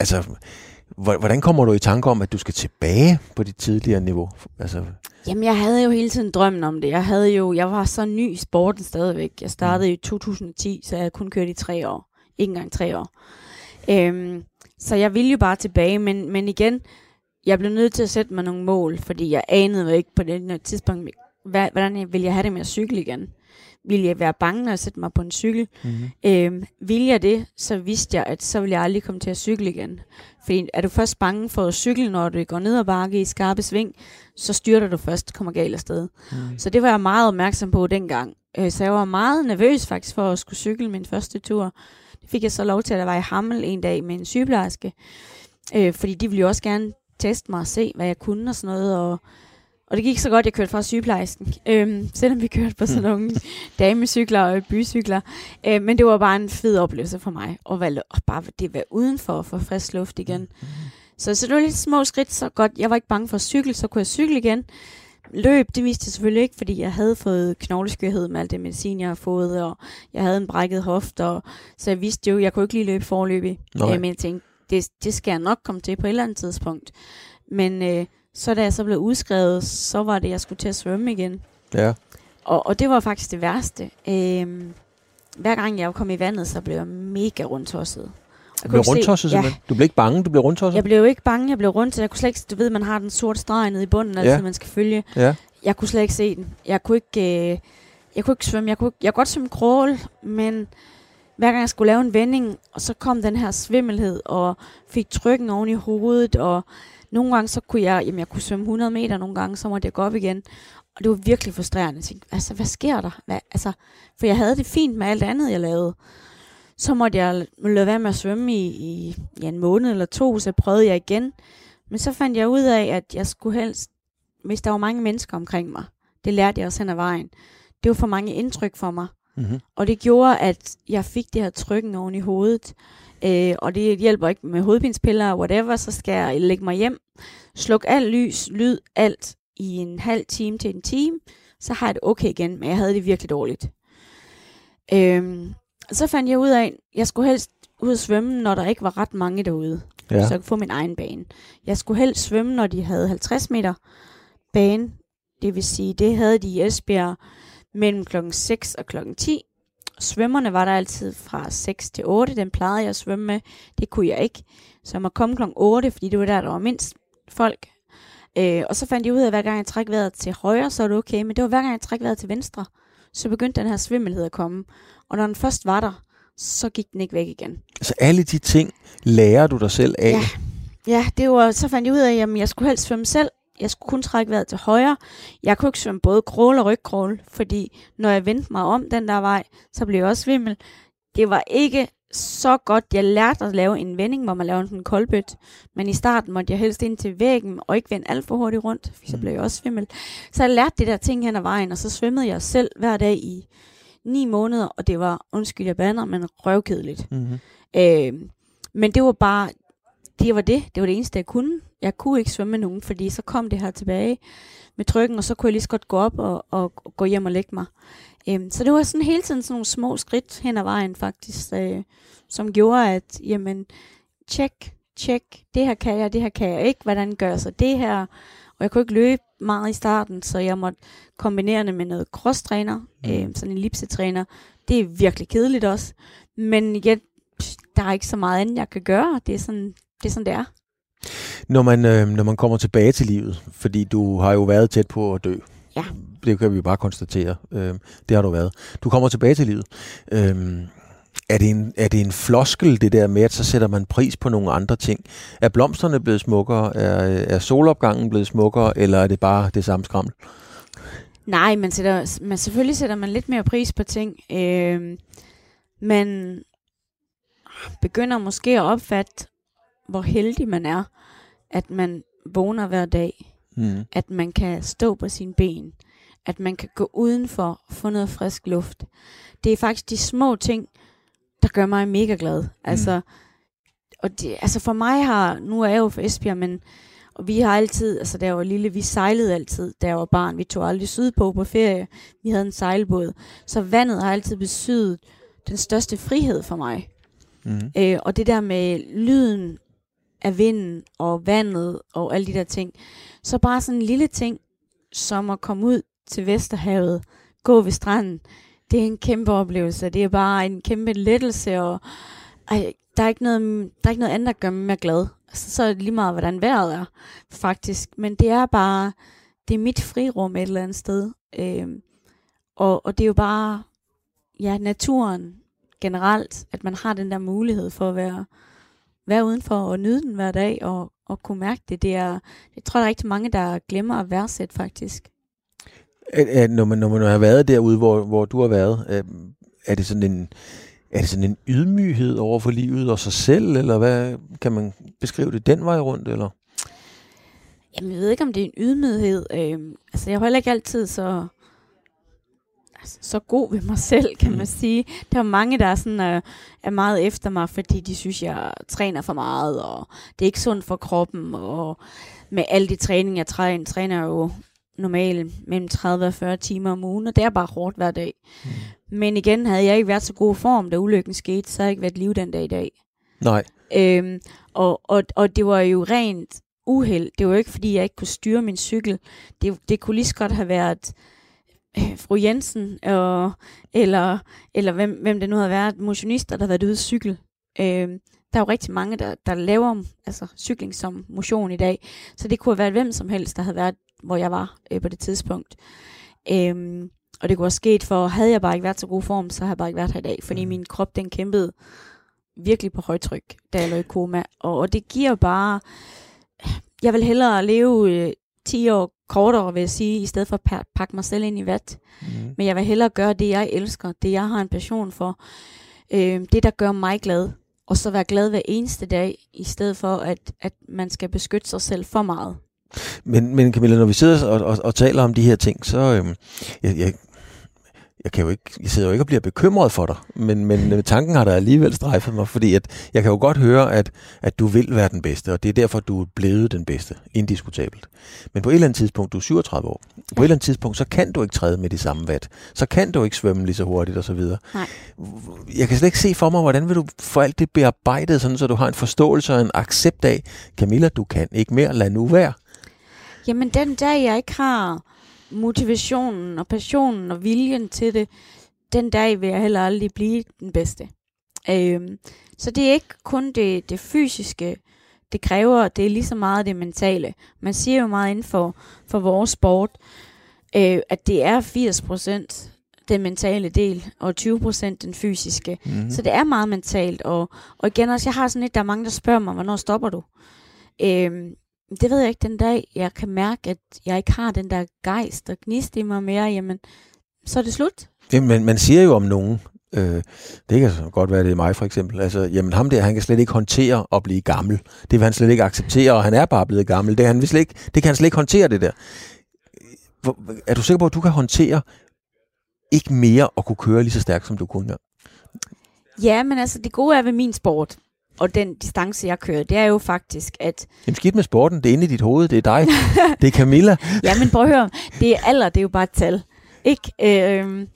altså, hvordan kommer du i tanke om, at du skal tilbage på dit tidligere niveau? Altså... Jamen, jeg havde jo hele tiden drømmen om det. Jeg havde jo, jeg var så ny i sporten stadigvæk. Jeg startede i 2010, så jeg kun kørt i tre år. Ikke engang tre år. Øhm, så jeg ville jo bare tilbage, men, men igen, jeg blev nødt til at sætte mig nogle mål, fordi jeg anede jo ikke på det tidspunkt, hvad, hvordan vil jeg have det med at cykle igen vil jeg være bange, når jeg sætter mig på en cykel. Mm-hmm. Øhm, vil jeg det, så vidste jeg, at så vil jeg aldrig komme til at cykle igen. Fordi er du først bange for at cykle, når du går ned ad bakke i skarpe sving, så styrter du først, kommer galt afsted. Mm. Så det var jeg meget opmærksom på dengang. Øh, så jeg var meget nervøs faktisk for at skulle cykle min første tur. Det fik jeg så lov til, at der var i Hammel en dag med en sygeplejerske. Øh, fordi de ville jo også gerne teste mig og se, hvad jeg kunne og sådan noget. Og og det gik så godt, jeg kørte fra sygeplejersken, øhm, selvom vi kørte på sådan hmm. nogle damecykler og bycykler. Øhm, men det var bare en fed oplevelse for mig, at være, og bare det være udenfor og få frisk luft igen. Hmm. Så, så det var lidt små skridt, så godt. Jeg var ikke bange for at cykle, så kunne jeg cykle igen. Løb, det vidste jeg selvfølgelig ikke, fordi jeg havde fået knogleskørhed med alt det medicin, jeg har fået, og jeg havde en brækket hofte, og, så jeg vidste jo, jeg kunne ikke lige løbe forløbig. Øh, men jeg tænkte, det, det skal jeg nok komme til på et eller andet tidspunkt. Men øh, så da jeg så blev udskrevet, så var det, jeg skulle til at svømme igen. Ja. Og, og det var faktisk det værste. Øhm, hver gang jeg kom i vandet, så blev jeg mega rundtosset. Du blev rundtosset se, simpelthen? Ja. Du blev ikke bange, du blev rundtosset? Jeg blev ikke bange, jeg blev rundt. Jeg kunne slet ikke, du ved, man har den sorte streg nede i bunden, altså man skal følge. Ja. Jeg kunne slet ikke se den. Jeg kunne ikke, øh, jeg kunne ikke svømme. Jeg kunne, jeg kunne godt svømme crawl, men hver gang jeg skulle lave en vending, og så kom den her svimmelhed, og fik trykken oven i hovedet, og nogle gange så kunne jeg, jamen jeg kunne svømme 100 meter, nogle gange så måtte jeg gå op igen. Og det var virkelig frustrerende. Jeg tænkte, altså hvad sker der? Hvad, altså, for jeg havde det fint med alt andet, jeg lavede. Så måtte jeg lade være med at svømme i, i ja, en måned eller to, så prøvede jeg igen. Men så fandt jeg ud af, at jeg skulle helst, hvis der var mange mennesker omkring mig, det lærte jeg også hen ad vejen, det var for mange indtryk for mig. Mm-hmm. Og det gjorde, at jeg fik det her trykken oven i hovedet. Øh, og det hjælper ikke med hovedpinspiller og whatever, så skal jeg lægge mig hjem, sluk alt lys, lyd, alt i en halv time til en time, så har jeg det okay igen, men jeg havde det virkelig dårligt. Øh, så fandt jeg ud af, at jeg skulle helst ud og svømme, når der ikke var ret mange derude, ja. så jeg kunne få min egen bane. Jeg skulle helst svømme, når de havde 50 meter bane, det vil sige, det havde de i Esbjerg mellem klokken 6 og klokken 10, Svømmerne var der altid fra 6 til 8. Den plejede jeg at svømme med. Det kunne jeg ikke. Så jeg måtte komme klokken 8, fordi det var der, der var mindst folk. Øh, og så fandt jeg ud af, at hver gang jeg træk vejret til højre, så var det okay. Men det var hver gang jeg træk vejret til venstre, så begyndte den her svimmelhed at komme. Og når den først var der, så gik den ikke væk igen. Så alle de ting lærer du dig selv af? Ja, ja det var, så fandt jeg ud af, at jeg skulle helst svømme selv, jeg skulle kun trække vejret til højre. Jeg kunne ikke svømme både crawl og rygcrawl, fordi når jeg vendte mig om den der vej, så blev jeg også svimmel. Det var ikke så godt. Jeg lærte at lave en vending, hvor man laver en koldbøt. Men i starten måtte jeg helst ind til væggen, og ikke vende alt for hurtigt rundt, for så mm. blev jeg også svimmel. Så jeg lærte det der ting hen ad vejen, og så svømmede jeg selv hver dag i ni måneder, og det var, undskyld jeg bander, men røvkedeligt. Mm-hmm. Øh, men det var bare, det var det. Det var det eneste, jeg kunne. Jeg kunne ikke svømme med nogen, fordi så kom det her tilbage med trykken, og så kunne jeg lige så godt gå op og, og, og gå hjem og lægge mig. Øhm, så det var sådan hele tiden sådan nogle små skridt hen ad vejen faktisk, øh, som gjorde, at jamen, tjek, tjek, det her kan jeg, det her kan jeg ikke, hvordan gør jeg så det her? Og jeg kunne ikke løbe meget i starten, så jeg måtte kombinere det med noget crosstræner, øh, sådan en ellipsetræner. Det er virkelig kedeligt også. Men igen, der er ikke så meget andet, jeg kan gøre. Det er sådan, det er sådan, det er. Når man, øh, når man kommer tilbage til livet, fordi du har jo været tæt på at dø. Ja. Det kan vi jo bare konstatere. Øh, det har du været. Du kommer tilbage til livet. Øh, er det, en, er det en floskel, det der med, at så sætter man pris på nogle andre ting? Er blomsterne blevet smukkere? Er, er solopgangen blevet smukkere? Eller er det bare det samme skrammel? Nej, man sætter, man, selvfølgelig sætter man lidt mere pris på ting. Øh, man begynder måske at opfatte hvor heldig man er, at man vågner hver dag, Mm. at man kan stå på sine ben, at man kan gå udenfor og få noget frisk luft. Det er faktisk de små ting, der gør mig mega glad. Altså, og det, altså for mig har, nu er jeg jo fra Esbjerg, men og vi har altid, altså da jeg var lille, vi sejlede altid, da jeg var barn. Vi tog aldrig sydpå på ferie. Vi havde en sejlbåd. Så vandet har altid betydet den største frihed for mig. Mm. Øh, og det der med lyden af vinden og vandet og alle de der ting. Så bare sådan en lille ting, som at komme ud til Vesterhavet, gå ved stranden, det er en kæmpe oplevelse. Det er bare en kæmpe lettelse, og ej, der, er ikke noget, der er ikke noget andet, der gør mig mere glad. Så, så er det lige meget, hvordan vejret er, faktisk. Men det er bare, det er mit frirum et eller andet sted. Øhm, og, og det er jo bare, ja, naturen generelt, at man har den der mulighed for at være, være udenfor og nyde den hver dag og, og kunne mærke det. det er, jeg tror, der er rigtig mange, der glemmer at værdsætte faktisk. Er, når, man, når man har været derude, hvor, hvor du har været, er, er det sådan en er det sådan en ydmyghed over for livet og sig selv, eller hvad kan man beskrive det den vej rundt, eller? Jamen, jeg ved ikke, om det er en ydmyghed. Øhm, altså, jeg er heller ikke altid så, så god ved mig selv, kan man sige. Der er mange, der er, sådan, øh, er meget efter mig, fordi de synes, jeg træner for meget, og det er ikke sundt for kroppen, og med alle de træning, jeg træner, træner jeg jo normalt mellem 30 og 40 timer om ugen, og det er bare hårdt hver dag. Mm. Men igen, havde jeg ikke været så god form, da ulykken skete, så havde jeg ikke været liv den dag i dag. Nej. Øhm, og, og, og det var jo rent uheld. Det var jo ikke, fordi jeg ikke kunne styre min cykel. Det, det kunne lige så godt have været øh, fru Jensen, og, eller, eller hvem, hvem det nu havde været, motionister, der havde været ude at cykle. Øhm, der er jo rigtig mange, der, der laver altså, cykling som motion i dag. Så det kunne have været hvem som helst, der havde været, hvor jeg var øh, på det tidspunkt. Øhm, og det kunne have sket for, havde jeg bare ikke været så god form, så havde jeg bare ikke været her i dag. Fordi mm. min krop, den kæmpede virkelig på højtryk, da jeg lå i koma. Og, og det giver bare... Jeg vil hellere leve øh, 10 år kortere, vil jeg sige, i stedet for at pakke mig selv ind i vat. Mm. Men jeg vil hellere gøre det, jeg elsker, det jeg har en passion for. Øh, det, der gør mig glad. Og så være glad hver eneste dag, i stedet for, at, at man skal beskytte sig selv for meget. Men, men Camilla, når vi sidder og, og, og taler om de her ting, så øhm, jeg, jeg, jeg, kan jo ikke, jeg sidder jo ikke og bliver bekymret for dig, men, men tanken har der alligevel strejfet mig, fordi at jeg kan jo godt høre, at, at du vil være den bedste, og det er derfor, du er blevet den bedste, indiskutabelt. Men på et eller andet tidspunkt, du er 37 år, på et eller andet tidspunkt, så kan du ikke træde med de samme vat, så kan du ikke svømme lige så hurtigt osv. Nej. Jeg kan slet ikke se for mig, hvordan vil du få alt det bearbejdet, sådan så du har en forståelse og en accept af, Camilla, du kan ikke mere, lad nu være. Jamen den dag, jeg ikke har motivationen og passionen og viljen til det, den dag vil jeg heller aldrig blive den bedste. Øhm, så det er ikke kun det, det fysiske, det kræver, det er lige så meget det mentale. Man siger jo meget inden for, for vores sport, øh, at det er 80% den mentale del, og 20% den fysiske. Mm-hmm. Så det er meget mentalt, og, og igen også, jeg har sådan lidt, der er mange, der spørger mig, hvornår stopper du? Øhm, det ved jeg ikke den dag, jeg kan mærke, at jeg ikke har den der gejst og gnist i mig mere, jamen, så er det slut. Det, man, man siger jo om nogen, øh, det kan så godt være, det er mig for eksempel, altså, jamen ham der, han kan slet ikke håndtere at blive gammel. Det vil han slet ikke acceptere, og han er bare blevet gammel. Det, han vil slet ikke, det kan han slet ikke håndtere, det der. Hvor, er du sikker på, at du kan håndtere ikke mere at kunne køre lige så stærkt, som du kunne der? Ja, men altså det gode er ved min sport, og den distance, jeg kører, det er jo faktisk, at... Jamen skidt med sporten, det er inde i dit hoved, det er dig, det er Camilla. ja, men prøv at høre, det er alder, det er jo bare et tal. Ikke? Øh,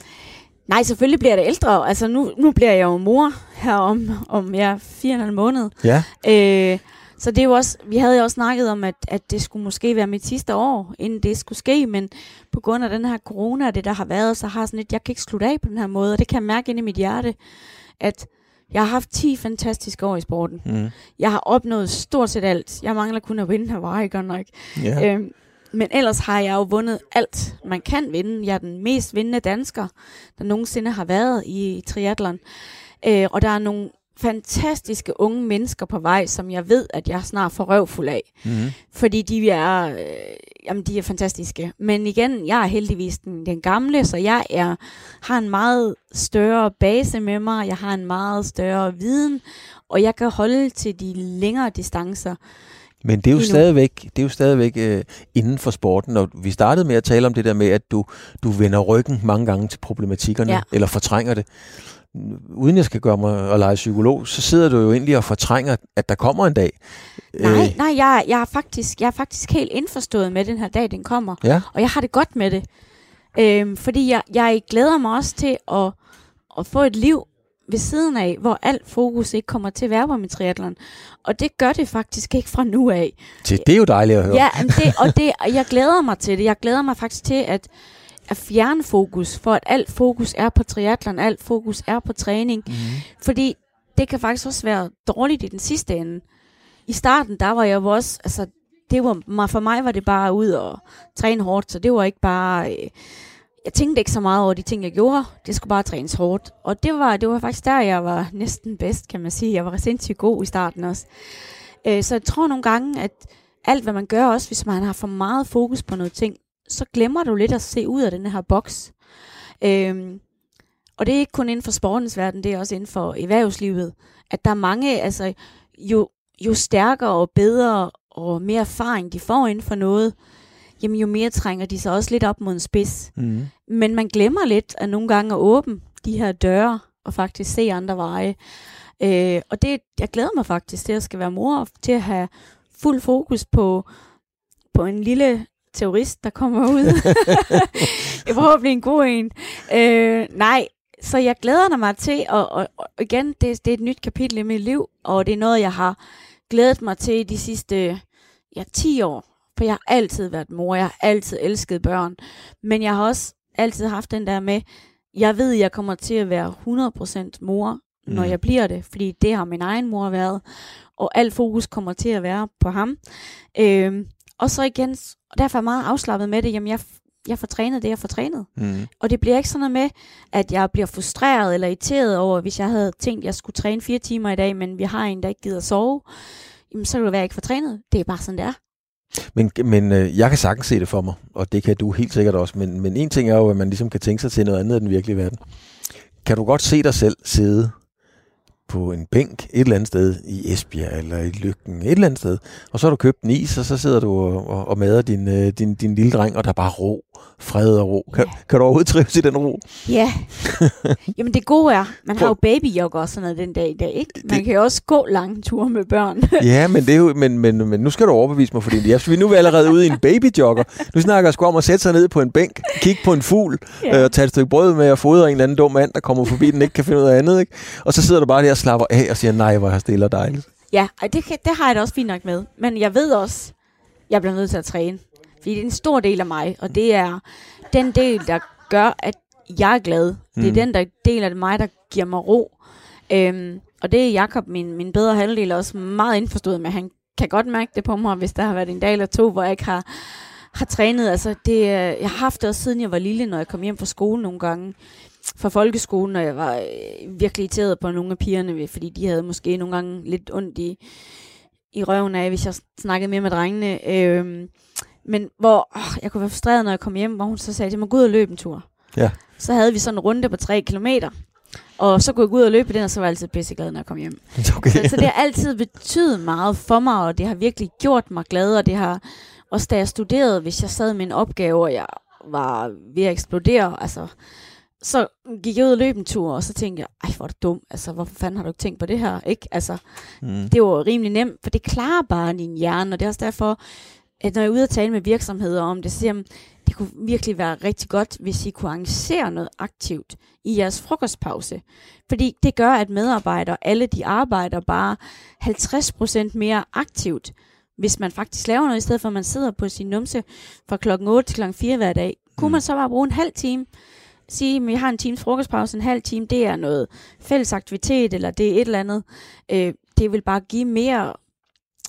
nej, selvfølgelig bliver da ældre. Altså nu, nu bliver jeg jo mor her om, om ja, fire en måned. Ja. Øh, så det er jo også, vi havde jo også snakket om, at, at det skulle måske være mit sidste år, inden det skulle ske, men på grund af den her corona og det, der har været, så har sådan lidt, jeg kan ikke slutte af på den her måde, og det kan jeg mærke ind i mit hjerte, at jeg har haft 10 fantastiske år i sporten. Mm. Jeg har opnået stort set alt. Jeg mangler kun at vinde Hawaii, godt nok. Yeah. Øhm, men ellers har jeg jo vundet alt, man kan vinde. Jeg er den mest vindende dansker, der nogensinde har været i triathlon. Øh, og der er nogle fantastiske unge mennesker på vej, som jeg ved, at jeg snart får røvfuld af. Mm-hmm. Fordi de er, øh, jamen, de er fantastiske. Men igen, jeg er heldigvis den, den gamle, så jeg er, har en meget større base med mig. Jeg har en meget større viden, og jeg kan holde til de længere distancer. Men det er jo Lige nu. stadigvæk, det er jo stadigvæk øh, inden for sporten, og vi startede med at tale om det der med, at du, du vender ryggen mange gange til problematikkerne, Ja. eller fortrænger det. Uden jeg skal gøre mig og lege psykolog, så sidder du jo egentlig og fortrænger, at der kommer en dag. Nej, nej, jeg, jeg, er faktisk, jeg er faktisk helt indforstået med den her dag, den kommer. Ja, Og jeg har det godt med det. Øhm, fordi jeg, jeg glæder mig også til at, at få et liv ved siden af, hvor alt fokus ikke kommer til at være på min triathlon. Og det gør det faktisk ikke fra nu af. det, det er jo dejligt at høre. Ja, det, og det, og jeg glæder mig til det. Jeg glæder mig faktisk til at, at fjerne fokus, for at alt fokus er på triathlon, alt fokus er på træning. Mm. Fordi det kan faktisk også være dårligt i den sidste ende. I starten, der var jeg jo også, altså, det var, for mig var det bare ud og træne hårdt, så det var ikke bare, øh, jeg tænkte ikke så meget over de ting, jeg gjorde. Det skulle bare trænes hårdt. Og det var, det var faktisk der, jeg var næsten bedst, kan man sige. Jeg var sindssygt god i starten også. Øh, så jeg tror nogle gange, at alt, hvad man gør, også hvis man har for meget fokus på noget ting, så glemmer du lidt at se ud af den her boks. Øhm, og det er ikke kun inden for sportens verden, det er også inden for erhvervslivet. At der er mange, altså jo, jo stærkere og bedre og mere erfaring de får inden for noget, jamen jo mere trænger de sig også lidt op mod en spids. Mm. Men man glemmer lidt at nogle gange at åbne de her døre og faktisk se andre veje. Øh, og det, jeg glæder mig faktisk til at skal være mor, til at have fuld fokus på, på en lille terrorist, der kommer ud. det er forhåbentlig en god en. Øh, nej, så jeg glæder mig til, og, og, og igen, det, det er et nyt kapitel i mit liv, og det er noget, jeg har glædet mig til de sidste ja, 10 år. For jeg har altid været mor, jeg har altid elsket børn. Men jeg har også altid haft den der med, jeg ved, jeg kommer til at være 100% mor, når Mm. jeg bliver det. Fordi det har min egen mor været. Og alt fokus kommer til at være på ham. Øhm, og så igen, og derfor er jeg meget afslappet med det, jamen jeg, jeg får trænet det, jeg får trænet. Mm. Og det bliver ikke sådan noget med, at jeg bliver frustreret eller irriteret over, hvis jeg havde tænkt, at jeg skulle træne fire timer i dag, men vi har en, der ikke gider sove. Jamen, så kan det være, at jeg ikke får trænet. Det er bare sådan, det er. Men, men øh, jeg kan sagtens se det for mig, og det kan du helt sikkert også. Men, men en ting er jo, at man ligesom kan tænke sig til noget andet i den virkelige verden. Kan du godt se dig selv sidde på en bænk et eller andet sted i Esbjerg eller i Lykken, et eller andet sted, og så har du købt en is, og så sidder du og, og, og mader din, øh, din, din lille dreng, og der er bare ro, fred og ro. Kan, Ja. kan du overhovedet trives i den ro? Ja. Jamen det gode er, man har jo babyjogger og sådan noget den dag i dag, ikke? Man Det- kan jo også gå lange ture med børn. Ja, men, det er jo, men, men, men nu skal du overbevise mig, fordi jeg, vi nu er allerede ude i en babyjogger. Nu snakker jeg sgu om at sætte sig ned på en bænk, kigge på en fugl, ja. Øh, og tage et stykke brød med og fodre en eller anden dum mand, der kommer forbi, den ikke kan finde ud af andet. Ikke? Og så sidder du bare der og slapper af og siger, nej, hvor er jeg stille og dejligt. Ja, det, det har jeg da også fint nok med. Men jeg ved også, jeg bliver nødt til at træne. Fordi det er en stor del af mig, og det er den del, der gør, at jeg er glad. Mm. Det er Mm. den der del af mig, der giver mig ro. Øhm, og det er Jakob, min, min bedre halvdel, også meget indforstået med. Han kan godt mærke det på mig, hvis der har været en dag eller to, hvor jeg ikke har, har trænet. Altså, det, jeg har haft det også siden jeg var lille, når jeg kom hjem fra skole nogle gange fra folkeskolen, og jeg var øh, virkelig irriteret på nogle af pigerne, fordi de havde måske nogle gange lidt ondt i, i røven af, hvis jeg snakkede mere med drengene. Øhm, men hvor åh, jeg kunne være frustreret, når jeg kom hjem, hvor hun så sagde til mig, gå ud og løbe en tur. Ja. Så havde vi sådan en runde på tre kilometer. Og så kunne jeg gå ud og løbe den, og så var jeg altid pisseglad, når jeg kom hjem. Okay. Så, så det har altid betydet meget for mig, og det har virkelig gjort mig glad, og det har også da jeg studerede, hvis jeg sad med en opgave, og jeg var ved at eksplodere, altså, så gik jeg ud og løb en tur, og så tænkte jeg, ej, hvor er du dum, altså, hvorfor fanden har du ikke tænkt på det her, ikke? Altså, Mm. det var rimelig nemt, for det klarer bare din hjerne, og det er også derfor, at når jeg er ude og tale med virksomheder om det, så siger jeg, det kunne virkelig være rigtig godt, hvis I kunne arrangere noget aktivt i jeres frokostpause. Fordi det gør, at medarbejdere, alle de arbejder bare 50% mere aktivt, hvis man faktisk laver noget, i stedet for at man sidder på sin numse fra klokken 8 til klokken 4 hver dag. Kunne Mm. man så bare bruge en halv time, sige, at jeg har en times frokostpause, en halv time, det er noget fælles aktivitet, eller det er et eller andet. Øh, det vil bare give mere,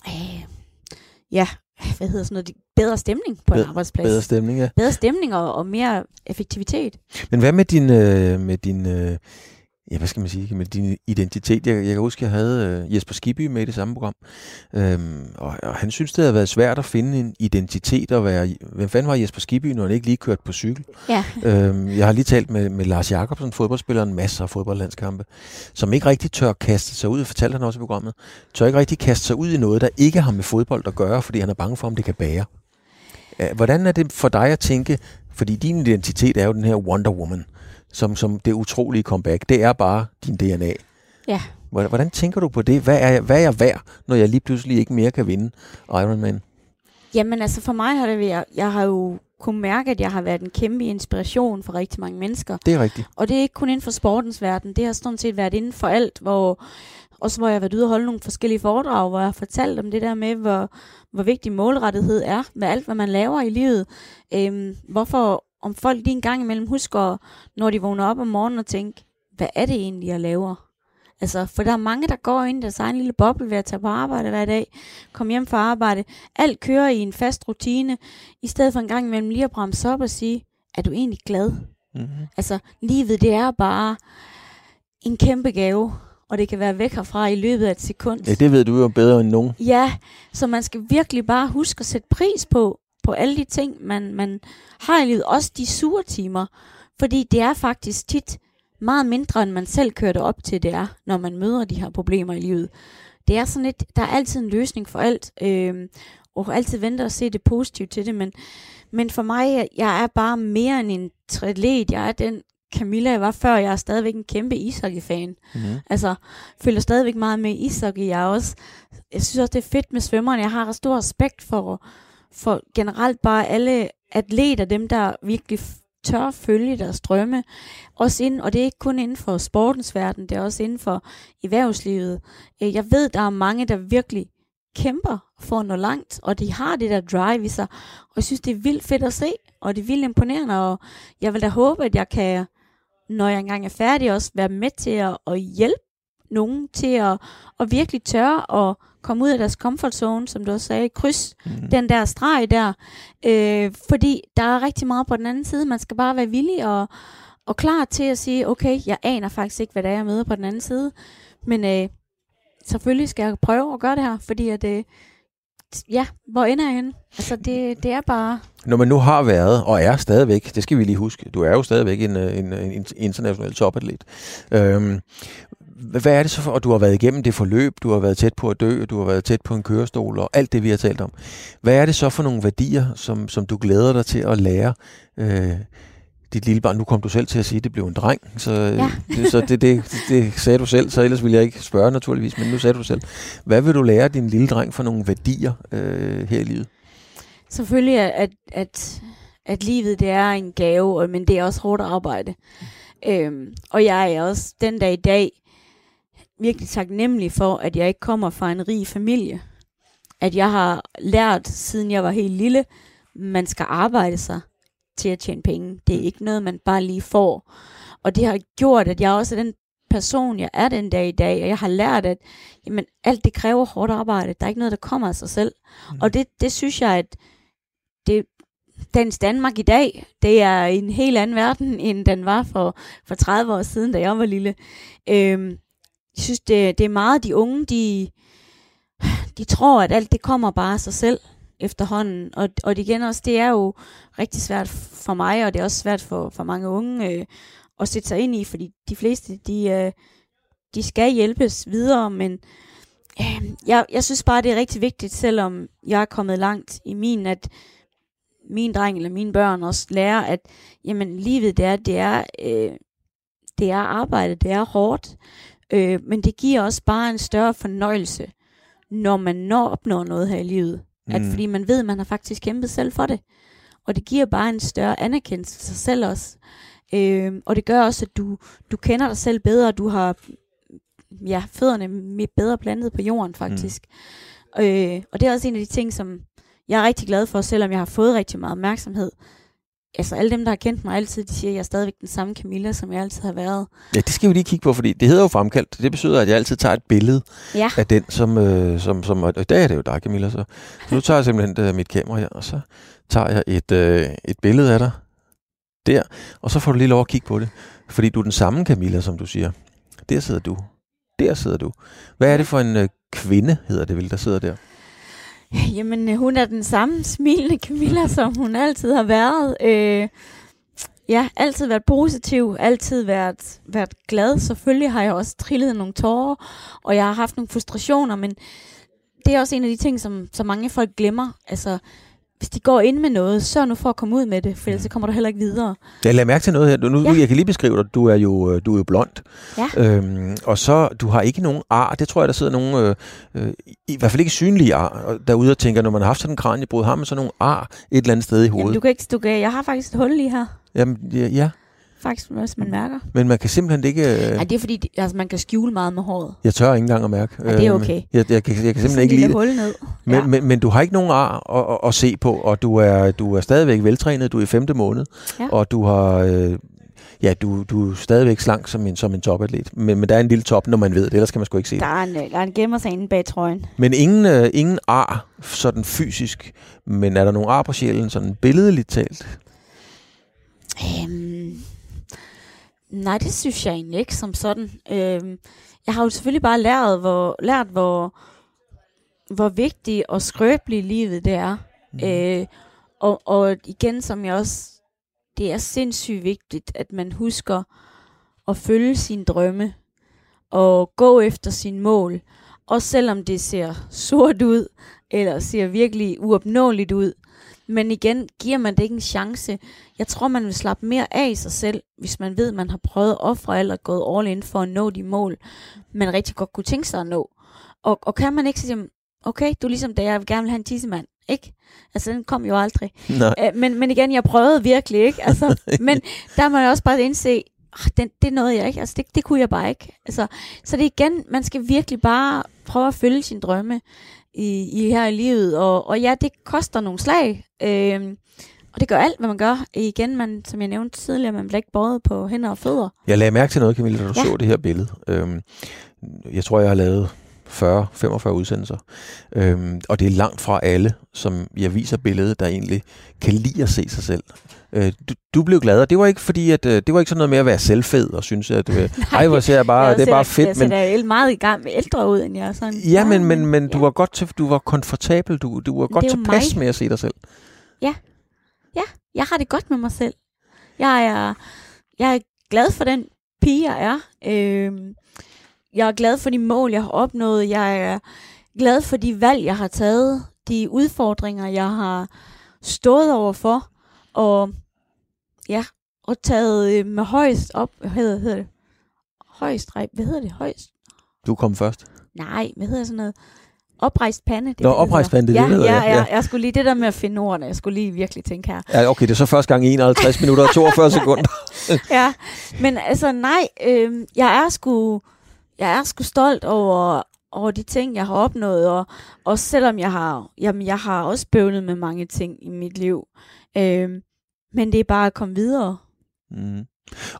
øh, ja, hvad hedder sådan noget, bedre stemning på en arbejdsplads. Bedre stemning, ja. bedre stemning og, og mere effektivitet. Men hvad med din, øh, med din øh, ja, hvad skal man sige, med din identitet. Jeg, jeg kan huske, jeg havde uh, Jesper Skibby med i det samme program, øhm, og, og han synes, det havde været svært at finde en identitet og være... Hvem fanden var Jesper Skibby, når han ikke lige kørte på cykel? Ja. øhm, jeg har lige talt med, med Lars Jakobsen, fodboldspiller, en masse af fodboldlandskampe, som ikke rigtig tør kaste sig ud, fortalte han også i programmet, tør ikke rigtig kaste sig ud i noget, der ikke har med fodbold at gøre, fordi han er bange for, om det kan bære. Hvordan er det for dig at tænke, fordi din identitet er jo den her Wonder Woman, som, som det utrolige comeback. Det er bare din DNA. Ja. Hvordan tænker du på det? Hvad er, hvad er jeg værd, når jeg lige pludselig ikke mere kan vinde Ironman? Jamen altså for mig har det været, jeg har jo kunne mærke, at jeg har været en kæmpe inspiration for rigtig mange mennesker. Det er rigtigt. Og det er ikke kun inden for sportens verden, det har sådan set været inden for alt, hvor også hvor jeg har været ude og holde nogle forskellige foredrag, hvor jeg har fortalt om det der med, hvor, hvor vigtig målrettighed er med alt, hvad man laver i livet. Øhm, hvorfor om folk lige en gang imellem husker, når de vågner op om morgenen og tænker, hvad er det egentlig, jeg laver? Altså, for der er mange, der går ind i deres egen lille boble ved at tage på arbejde hver dag, komme hjem fra arbejde. Alt kører i en fast rutine, i stedet for en gang imellem lige at bremse op og sige, er du egentlig glad? Mm-hmm. Altså, livet det er bare en kæmpe gave, og det kan være væk herfra i løbet af et sekund. Ja, det ved du jo bedre end nogen. Ja, så man skal virkelig bare huske at sætte pris på, på alle de ting, man, man har i livet. Også de sure timer. Fordi det er faktisk tit meget mindre, end man selv kører det op til, det er, når man møder de her problemer i livet. Det er sådan lidt, der er altid en løsning for alt, øh, og altid vente og se det positivt til det, men, men for mig, jeg er bare mere end en triatlet. Jeg er den Camilla jeg var før, jeg er stadigvæk en kæmpe ishockey-fan. Mm-hmm. Altså, følger stadigvæk meget med ishockey. Jeg er også, jeg synes også, det er fedt med svømmerne. Jeg har stor respekt for, for generelt bare alle atleter, dem der virkelig tør følge deres drømme. Også inden, og det er ikke kun inden for sportens verden, det er også inden for erhvervslivet. Øh, jeg ved, der er mange, der virkelig kæmper for at nå langt, og de har det der drive i sig, og jeg synes, det er vildt fedt at se, og det er vildt imponerende, og jeg vil da håbe, at jeg kan når jeg engang er færdig, også være med til at, at hjælpe nogen til at, at virkelig tørre at komme ud af deres comfort zone, som du også sagde, kryds mm. den der streg der. Øh, fordi der er rigtig meget på den anden side. Man skal bare være villig og, og klar til at sige, okay, jeg aner faktisk ikke, hvad det er, jeg møder på den anden side. Men øh, selvfølgelig skal jeg prøve at gøre det her, fordi at, øh, ja, hvor ender jeg henne? Altså, det, det er bare... Når man nu har været, og er stadigvæk, det skal vi lige huske, du er jo stadigvæk en, en, en international topatlet. Øhm, hvad er det så for, at du har været igennem det forløb, du har været tæt på at dø, du har været tæt på en kørestol, og alt det, vi har talt om. Hvad er det så for nogle værdier, som, som du glæder dig til at lære øh, dit lille barn, nu kom du selv til at sige, at det blev en dreng, så, ja. det, så det, det, det sagde du selv, så ellers ville jeg ikke spørge naturligvis, men nu sagde du selv. Hvad vil du lære din lille dreng for nogle værdier øh, her i livet? Selvfølgelig, at, at, at livet det er en gave, men det er også hårdt arbejde. Øhm, og jeg er også den dag i dag virkelig taknemmelig for, at jeg ikke kommer fra en rig familie. At jeg har lært, siden jeg var helt lille, man skal arbejde sig til at tjene penge. Det er ikke noget, man bare lige får. Og det har gjort, at jeg også er den person, jeg er den dag i dag, og jeg har lært, at jamen, alt det kræver hårdt arbejde. Der er ikke noget, der kommer af sig selv. Mm. Og det, det synes jeg, at det, Dansk Danmark i dag, det er en helt anden verden, end den var for, for 30 år siden, da jeg var lille. Øhm, jeg synes, det, det er meget de unge, de, de tror, at alt det kommer bare af sig selv efterhånden. Og, og det igen også, det er jo rigtig svært for mig, og det er også svært for, for mange unge øh, at sætte sig ind i, fordi de fleste, de, øh, de skal hjælpes videre, men øh, jeg, jeg synes bare, det er rigtig vigtigt, selvom jeg er kommet langt i min, at min dreng eller mine børn også lærer, at jamen, livet det er, det er, øh, det er arbejde, det er hårdt, øh, men det giver også bare en større fornøjelse, når man når opnår noget her i livet. Mm. At fordi man ved, at man har faktisk kæmpet selv for det. Og det giver bare en større anerkendelse til sig selv også. Øh, og det gør også, at du, du kender dig selv bedre, du har ja, fødderne bedre plantet på jorden faktisk. Mm. Øh, og det er også en af de ting, som jeg er rigtig glad for, selvom jeg har fået rigtig meget opmærksomhed. Altså alle dem, der har kendt mig altid, de siger, at jeg er stadigvæk den samme Camilla, som jeg altid har været. Ja, det skal vi lige kigge på, fordi det hedder jo fremkaldt. Det betyder, at jeg altid tager et billede ja. af den, som, øh, som, som... Og i dag er det jo dig, Camilla, så, så nu tager jeg simpelthen øh, mit kamera her, og så tager jeg et, øh, et billede af dig der, og så får du lige lov at kigge på det. Fordi du er den samme Camilla, som du siger. Der sidder du. Der sidder du. Hvad er det for en øh, kvinde, hedder det vel, der sidder der? Jamen, øh, hun er den samme smilende Camilla, som hun altid har været. Øh, ja, altid været positiv, altid været, været glad. Selvfølgelig har jeg også trillet nogle tårer, og jeg har haft nogle frustrationer, men det er også en af de ting, som, som mange folk glemmer. Altså, hvis de går ind med noget, så nu for at komme ud med det, for ellers så kommer du heller ikke videre. Jeg lader mærke til noget her. Nu, Ja. ja. Jeg kan lige beskrive dig. Du er jo, øh, du er jo blond. Ja. Øhm, og så, du har ikke nogen ar. Det tror jeg, der sidder nogen, øh, øh, i hvert fald ikke synlige ar, derude og tænker, når man har haft sådan en kraniebrud, har man så nogle ar et eller andet sted i Jamen, hovedet? du kan ikke, du kan, jeg har faktisk et hul lige her, Jamen, ja, ja, faktisk, hvis man mærker. men man kan simpelthen ikke... Øh, Ja, det er fordi, de- altså, man kan skjule meget med håret. jeg tør ikke engang at mærke. Ja, det er Øhm, okay. Jeg, jeg, kan, jeg kan simpelthen ikke lide det. hul ned. Men, ja. men, men du har ikke nogen ar at, at, at se på, og du er, du er stadigvæk veltrænet. Du er i femte måned, Ja. og du har... Øh, Ja, du, du er stadigvæk slank som en, som en topatlet. Men, men der er en lille top, når man ved det, ellers kan man sgu ikke se det. Der er en, øh, der er en gemmer sig inde bag trøjen. Men ingen, øh, ingen ar, sådan fysisk. Men er der nogle ar på sjælen, sådan billedligt talt? Øhm, nej, det synes jeg egentlig ikke som sådan. Øhm, jeg har jo selvfølgelig bare lært, hvor, lært, hvor, hvor vigtigt og skrøbeligt livet det er. Mm. Øh, og, og igen, som jeg også, det er sindssygt vigtigt, at man husker at følge sine drømme og gå efter sine mål. Også selvom det ser sort ud, eller ser virkelig uopnåeligt ud. Men igen, giver man det ikke en chance. Jeg tror, man vil slappe mere af i sig selv, hvis man ved, at man har prøvet at ofre eller gået all in for at nå de mål, man rigtig godt kunne tænke sig at nå. Og, og kan man ikke sige, okay, du er ligesom da jeg gerne vil have en tissemand, ikke? Altså, den kom jo aldrig. Øh, men, men igen, jeg prøvede virkelig, ikke? Altså, men der må jeg også bare indse, "Ah, den, det nåede jeg ikke. Altså, det, det kunne jeg bare ikke. Altså, så det er igen, man skal virkelig bare prøve at følge sine drømme i, i her i livet. Og, og ja, det koster nogle slag. Øhm, og det gør alt, hvad man gør. Igen, man, som jeg nævnte tidligere, man bliver ikke båret på hænder og fødder. Jeg lagde mærke til noget, Camilla, da du ja. så det her billede. Øhm, jeg tror, jeg har lavet 40-45 udsendelser. Øhm, og det er langt fra alle, som jeg viser billedet, der egentlig kan lide at se sig selv. Øh, du, du blev glad, og det var ikke fordi, at øh, det var ikke sådan noget med at være selvfed og synes, at øh, ej, hvor ser jeg bare, jeg det er bare fedt. Jeg Men, ser da meget i gang med ældre ud, end jeg er sådan. ja, men, men, men du ja. var godt til, du var komfortabel, du, du var godt er tilpas mig. med at se dig selv. jeg har det godt med mig selv. Jeg er, jeg er glad for den pige, jeg er. Øhm, jeg er glad for de mål, jeg har opnået. Jeg er glad for de valg, jeg har taget. De udfordringer, jeg har stået overfor. Og ja, og taget øh, med højst op. Hvad hedder, hedder det? Højst, hvad hedder det? Højst? Du kom først. Nej, hvad hedder sådan noget? Oprejst pande. Det Nå, er oprejst pande, det ja, det, hedder, ja, ja. ja, jeg skulle lige det der med at finde ordene. Jeg skulle lige virkelig tænke her. Ja, okay, det er så første gang i 51 minutter og 42 sekunder. ja, men altså nej, øh, jeg er sgu, jeg er sgu stolt over, over de ting, jeg har opnået, og, også selvom jeg har, jamen, jeg har også bøvlet med mange ting i mit liv, øh, men det er bare at komme videre. Mm.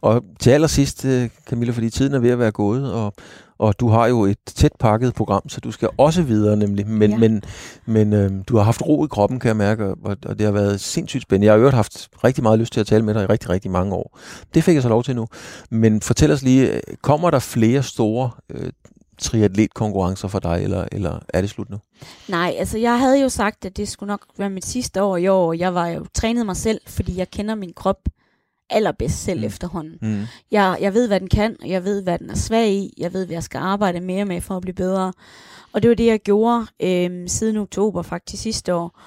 Og til allersidst, øh, Camilla, fordi tiden er ved at være gået, og, og du har jo et tæt pakket program, så du skal også videre nemlig. Men, Ja. men, men øh, du har haft ro i kroppen, kan jeg mærke, og, og det har været sindssygt spændende. Jeg har øvrigt haft rigtig meget lyst til at tale med dig i rigtig, rigtig mange år. Det fik jeg så lov til nu. Men fortæl os lige, øh, kommer der flere store øh, triatletkonkurrencer for dig, eller, eller er det slut nu? Nej, altså jeg havde jo sagt, at det skulle nok være mit sidste år i år. Jeg var jo trænet mig selv, fordi jeg kender min krop allerbedst selv mm. Efterhånden. Mm. Jeg, jeg ved, hvad den kan, og jeg ved, hvad den er svag i. Jeg ved, hvad jeg skal arbejde mere med for at blive bedre. Og det var det, jeg gjorde øhm, siden oktober faktisk sidste år.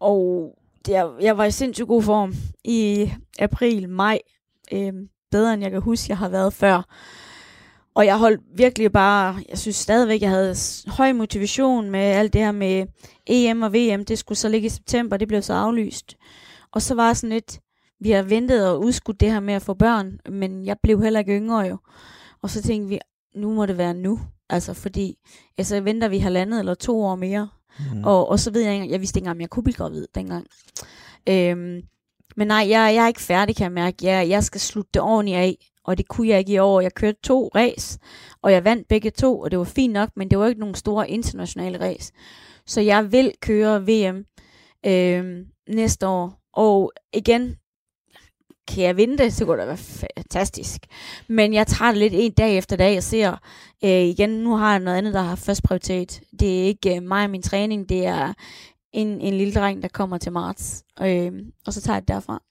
Og det, jeg, jeg var i sindssygt god form i april, maj. Øhm, bedre, end jeg kan huske, jeg har været før. Og jeg holdt virkelig bare, jeg synes stadigvæk, jeg havde høj motivation med alt det her med EM og VM. Det skulle så ligge i september, det blev så aflyst. Og så var jeg sådan lidt, vi har ventet og udskudt det her med at få børn, men jeg blev heller ikke yngre jo. Og så tænkte vi, nu må det være nu. Altså fordi, altså venter vi halvandet eller to år mere. Mm. Og, og så ved jeg ikke, jeg vidste ikke engang, om jeg kunne blive gravid dengang. Øhm, men nej, jeg, jeg er ikke færdig, kan jeg mærke. Jeg, jeg skal slutte det ordentligt af, og det kunne jeg ikke i år. Jeg kørte to race, og jeg vandt begge to, og det var fint nok, men det var ikke nogen store internationale race. Så jeg vil køre VM øhm, næste år. Og igen, kan jeg vinde det, så kunne det være fantastisk. Men jeg tager det lidt en dag efter dag og ser, øh, igen, nu har jeg noget andet, der har først prioritet. Det er ikke øh, mig og min træning, det er en, en lille dreng, der kommer til marts. Øh, og så tager jeg det derfra.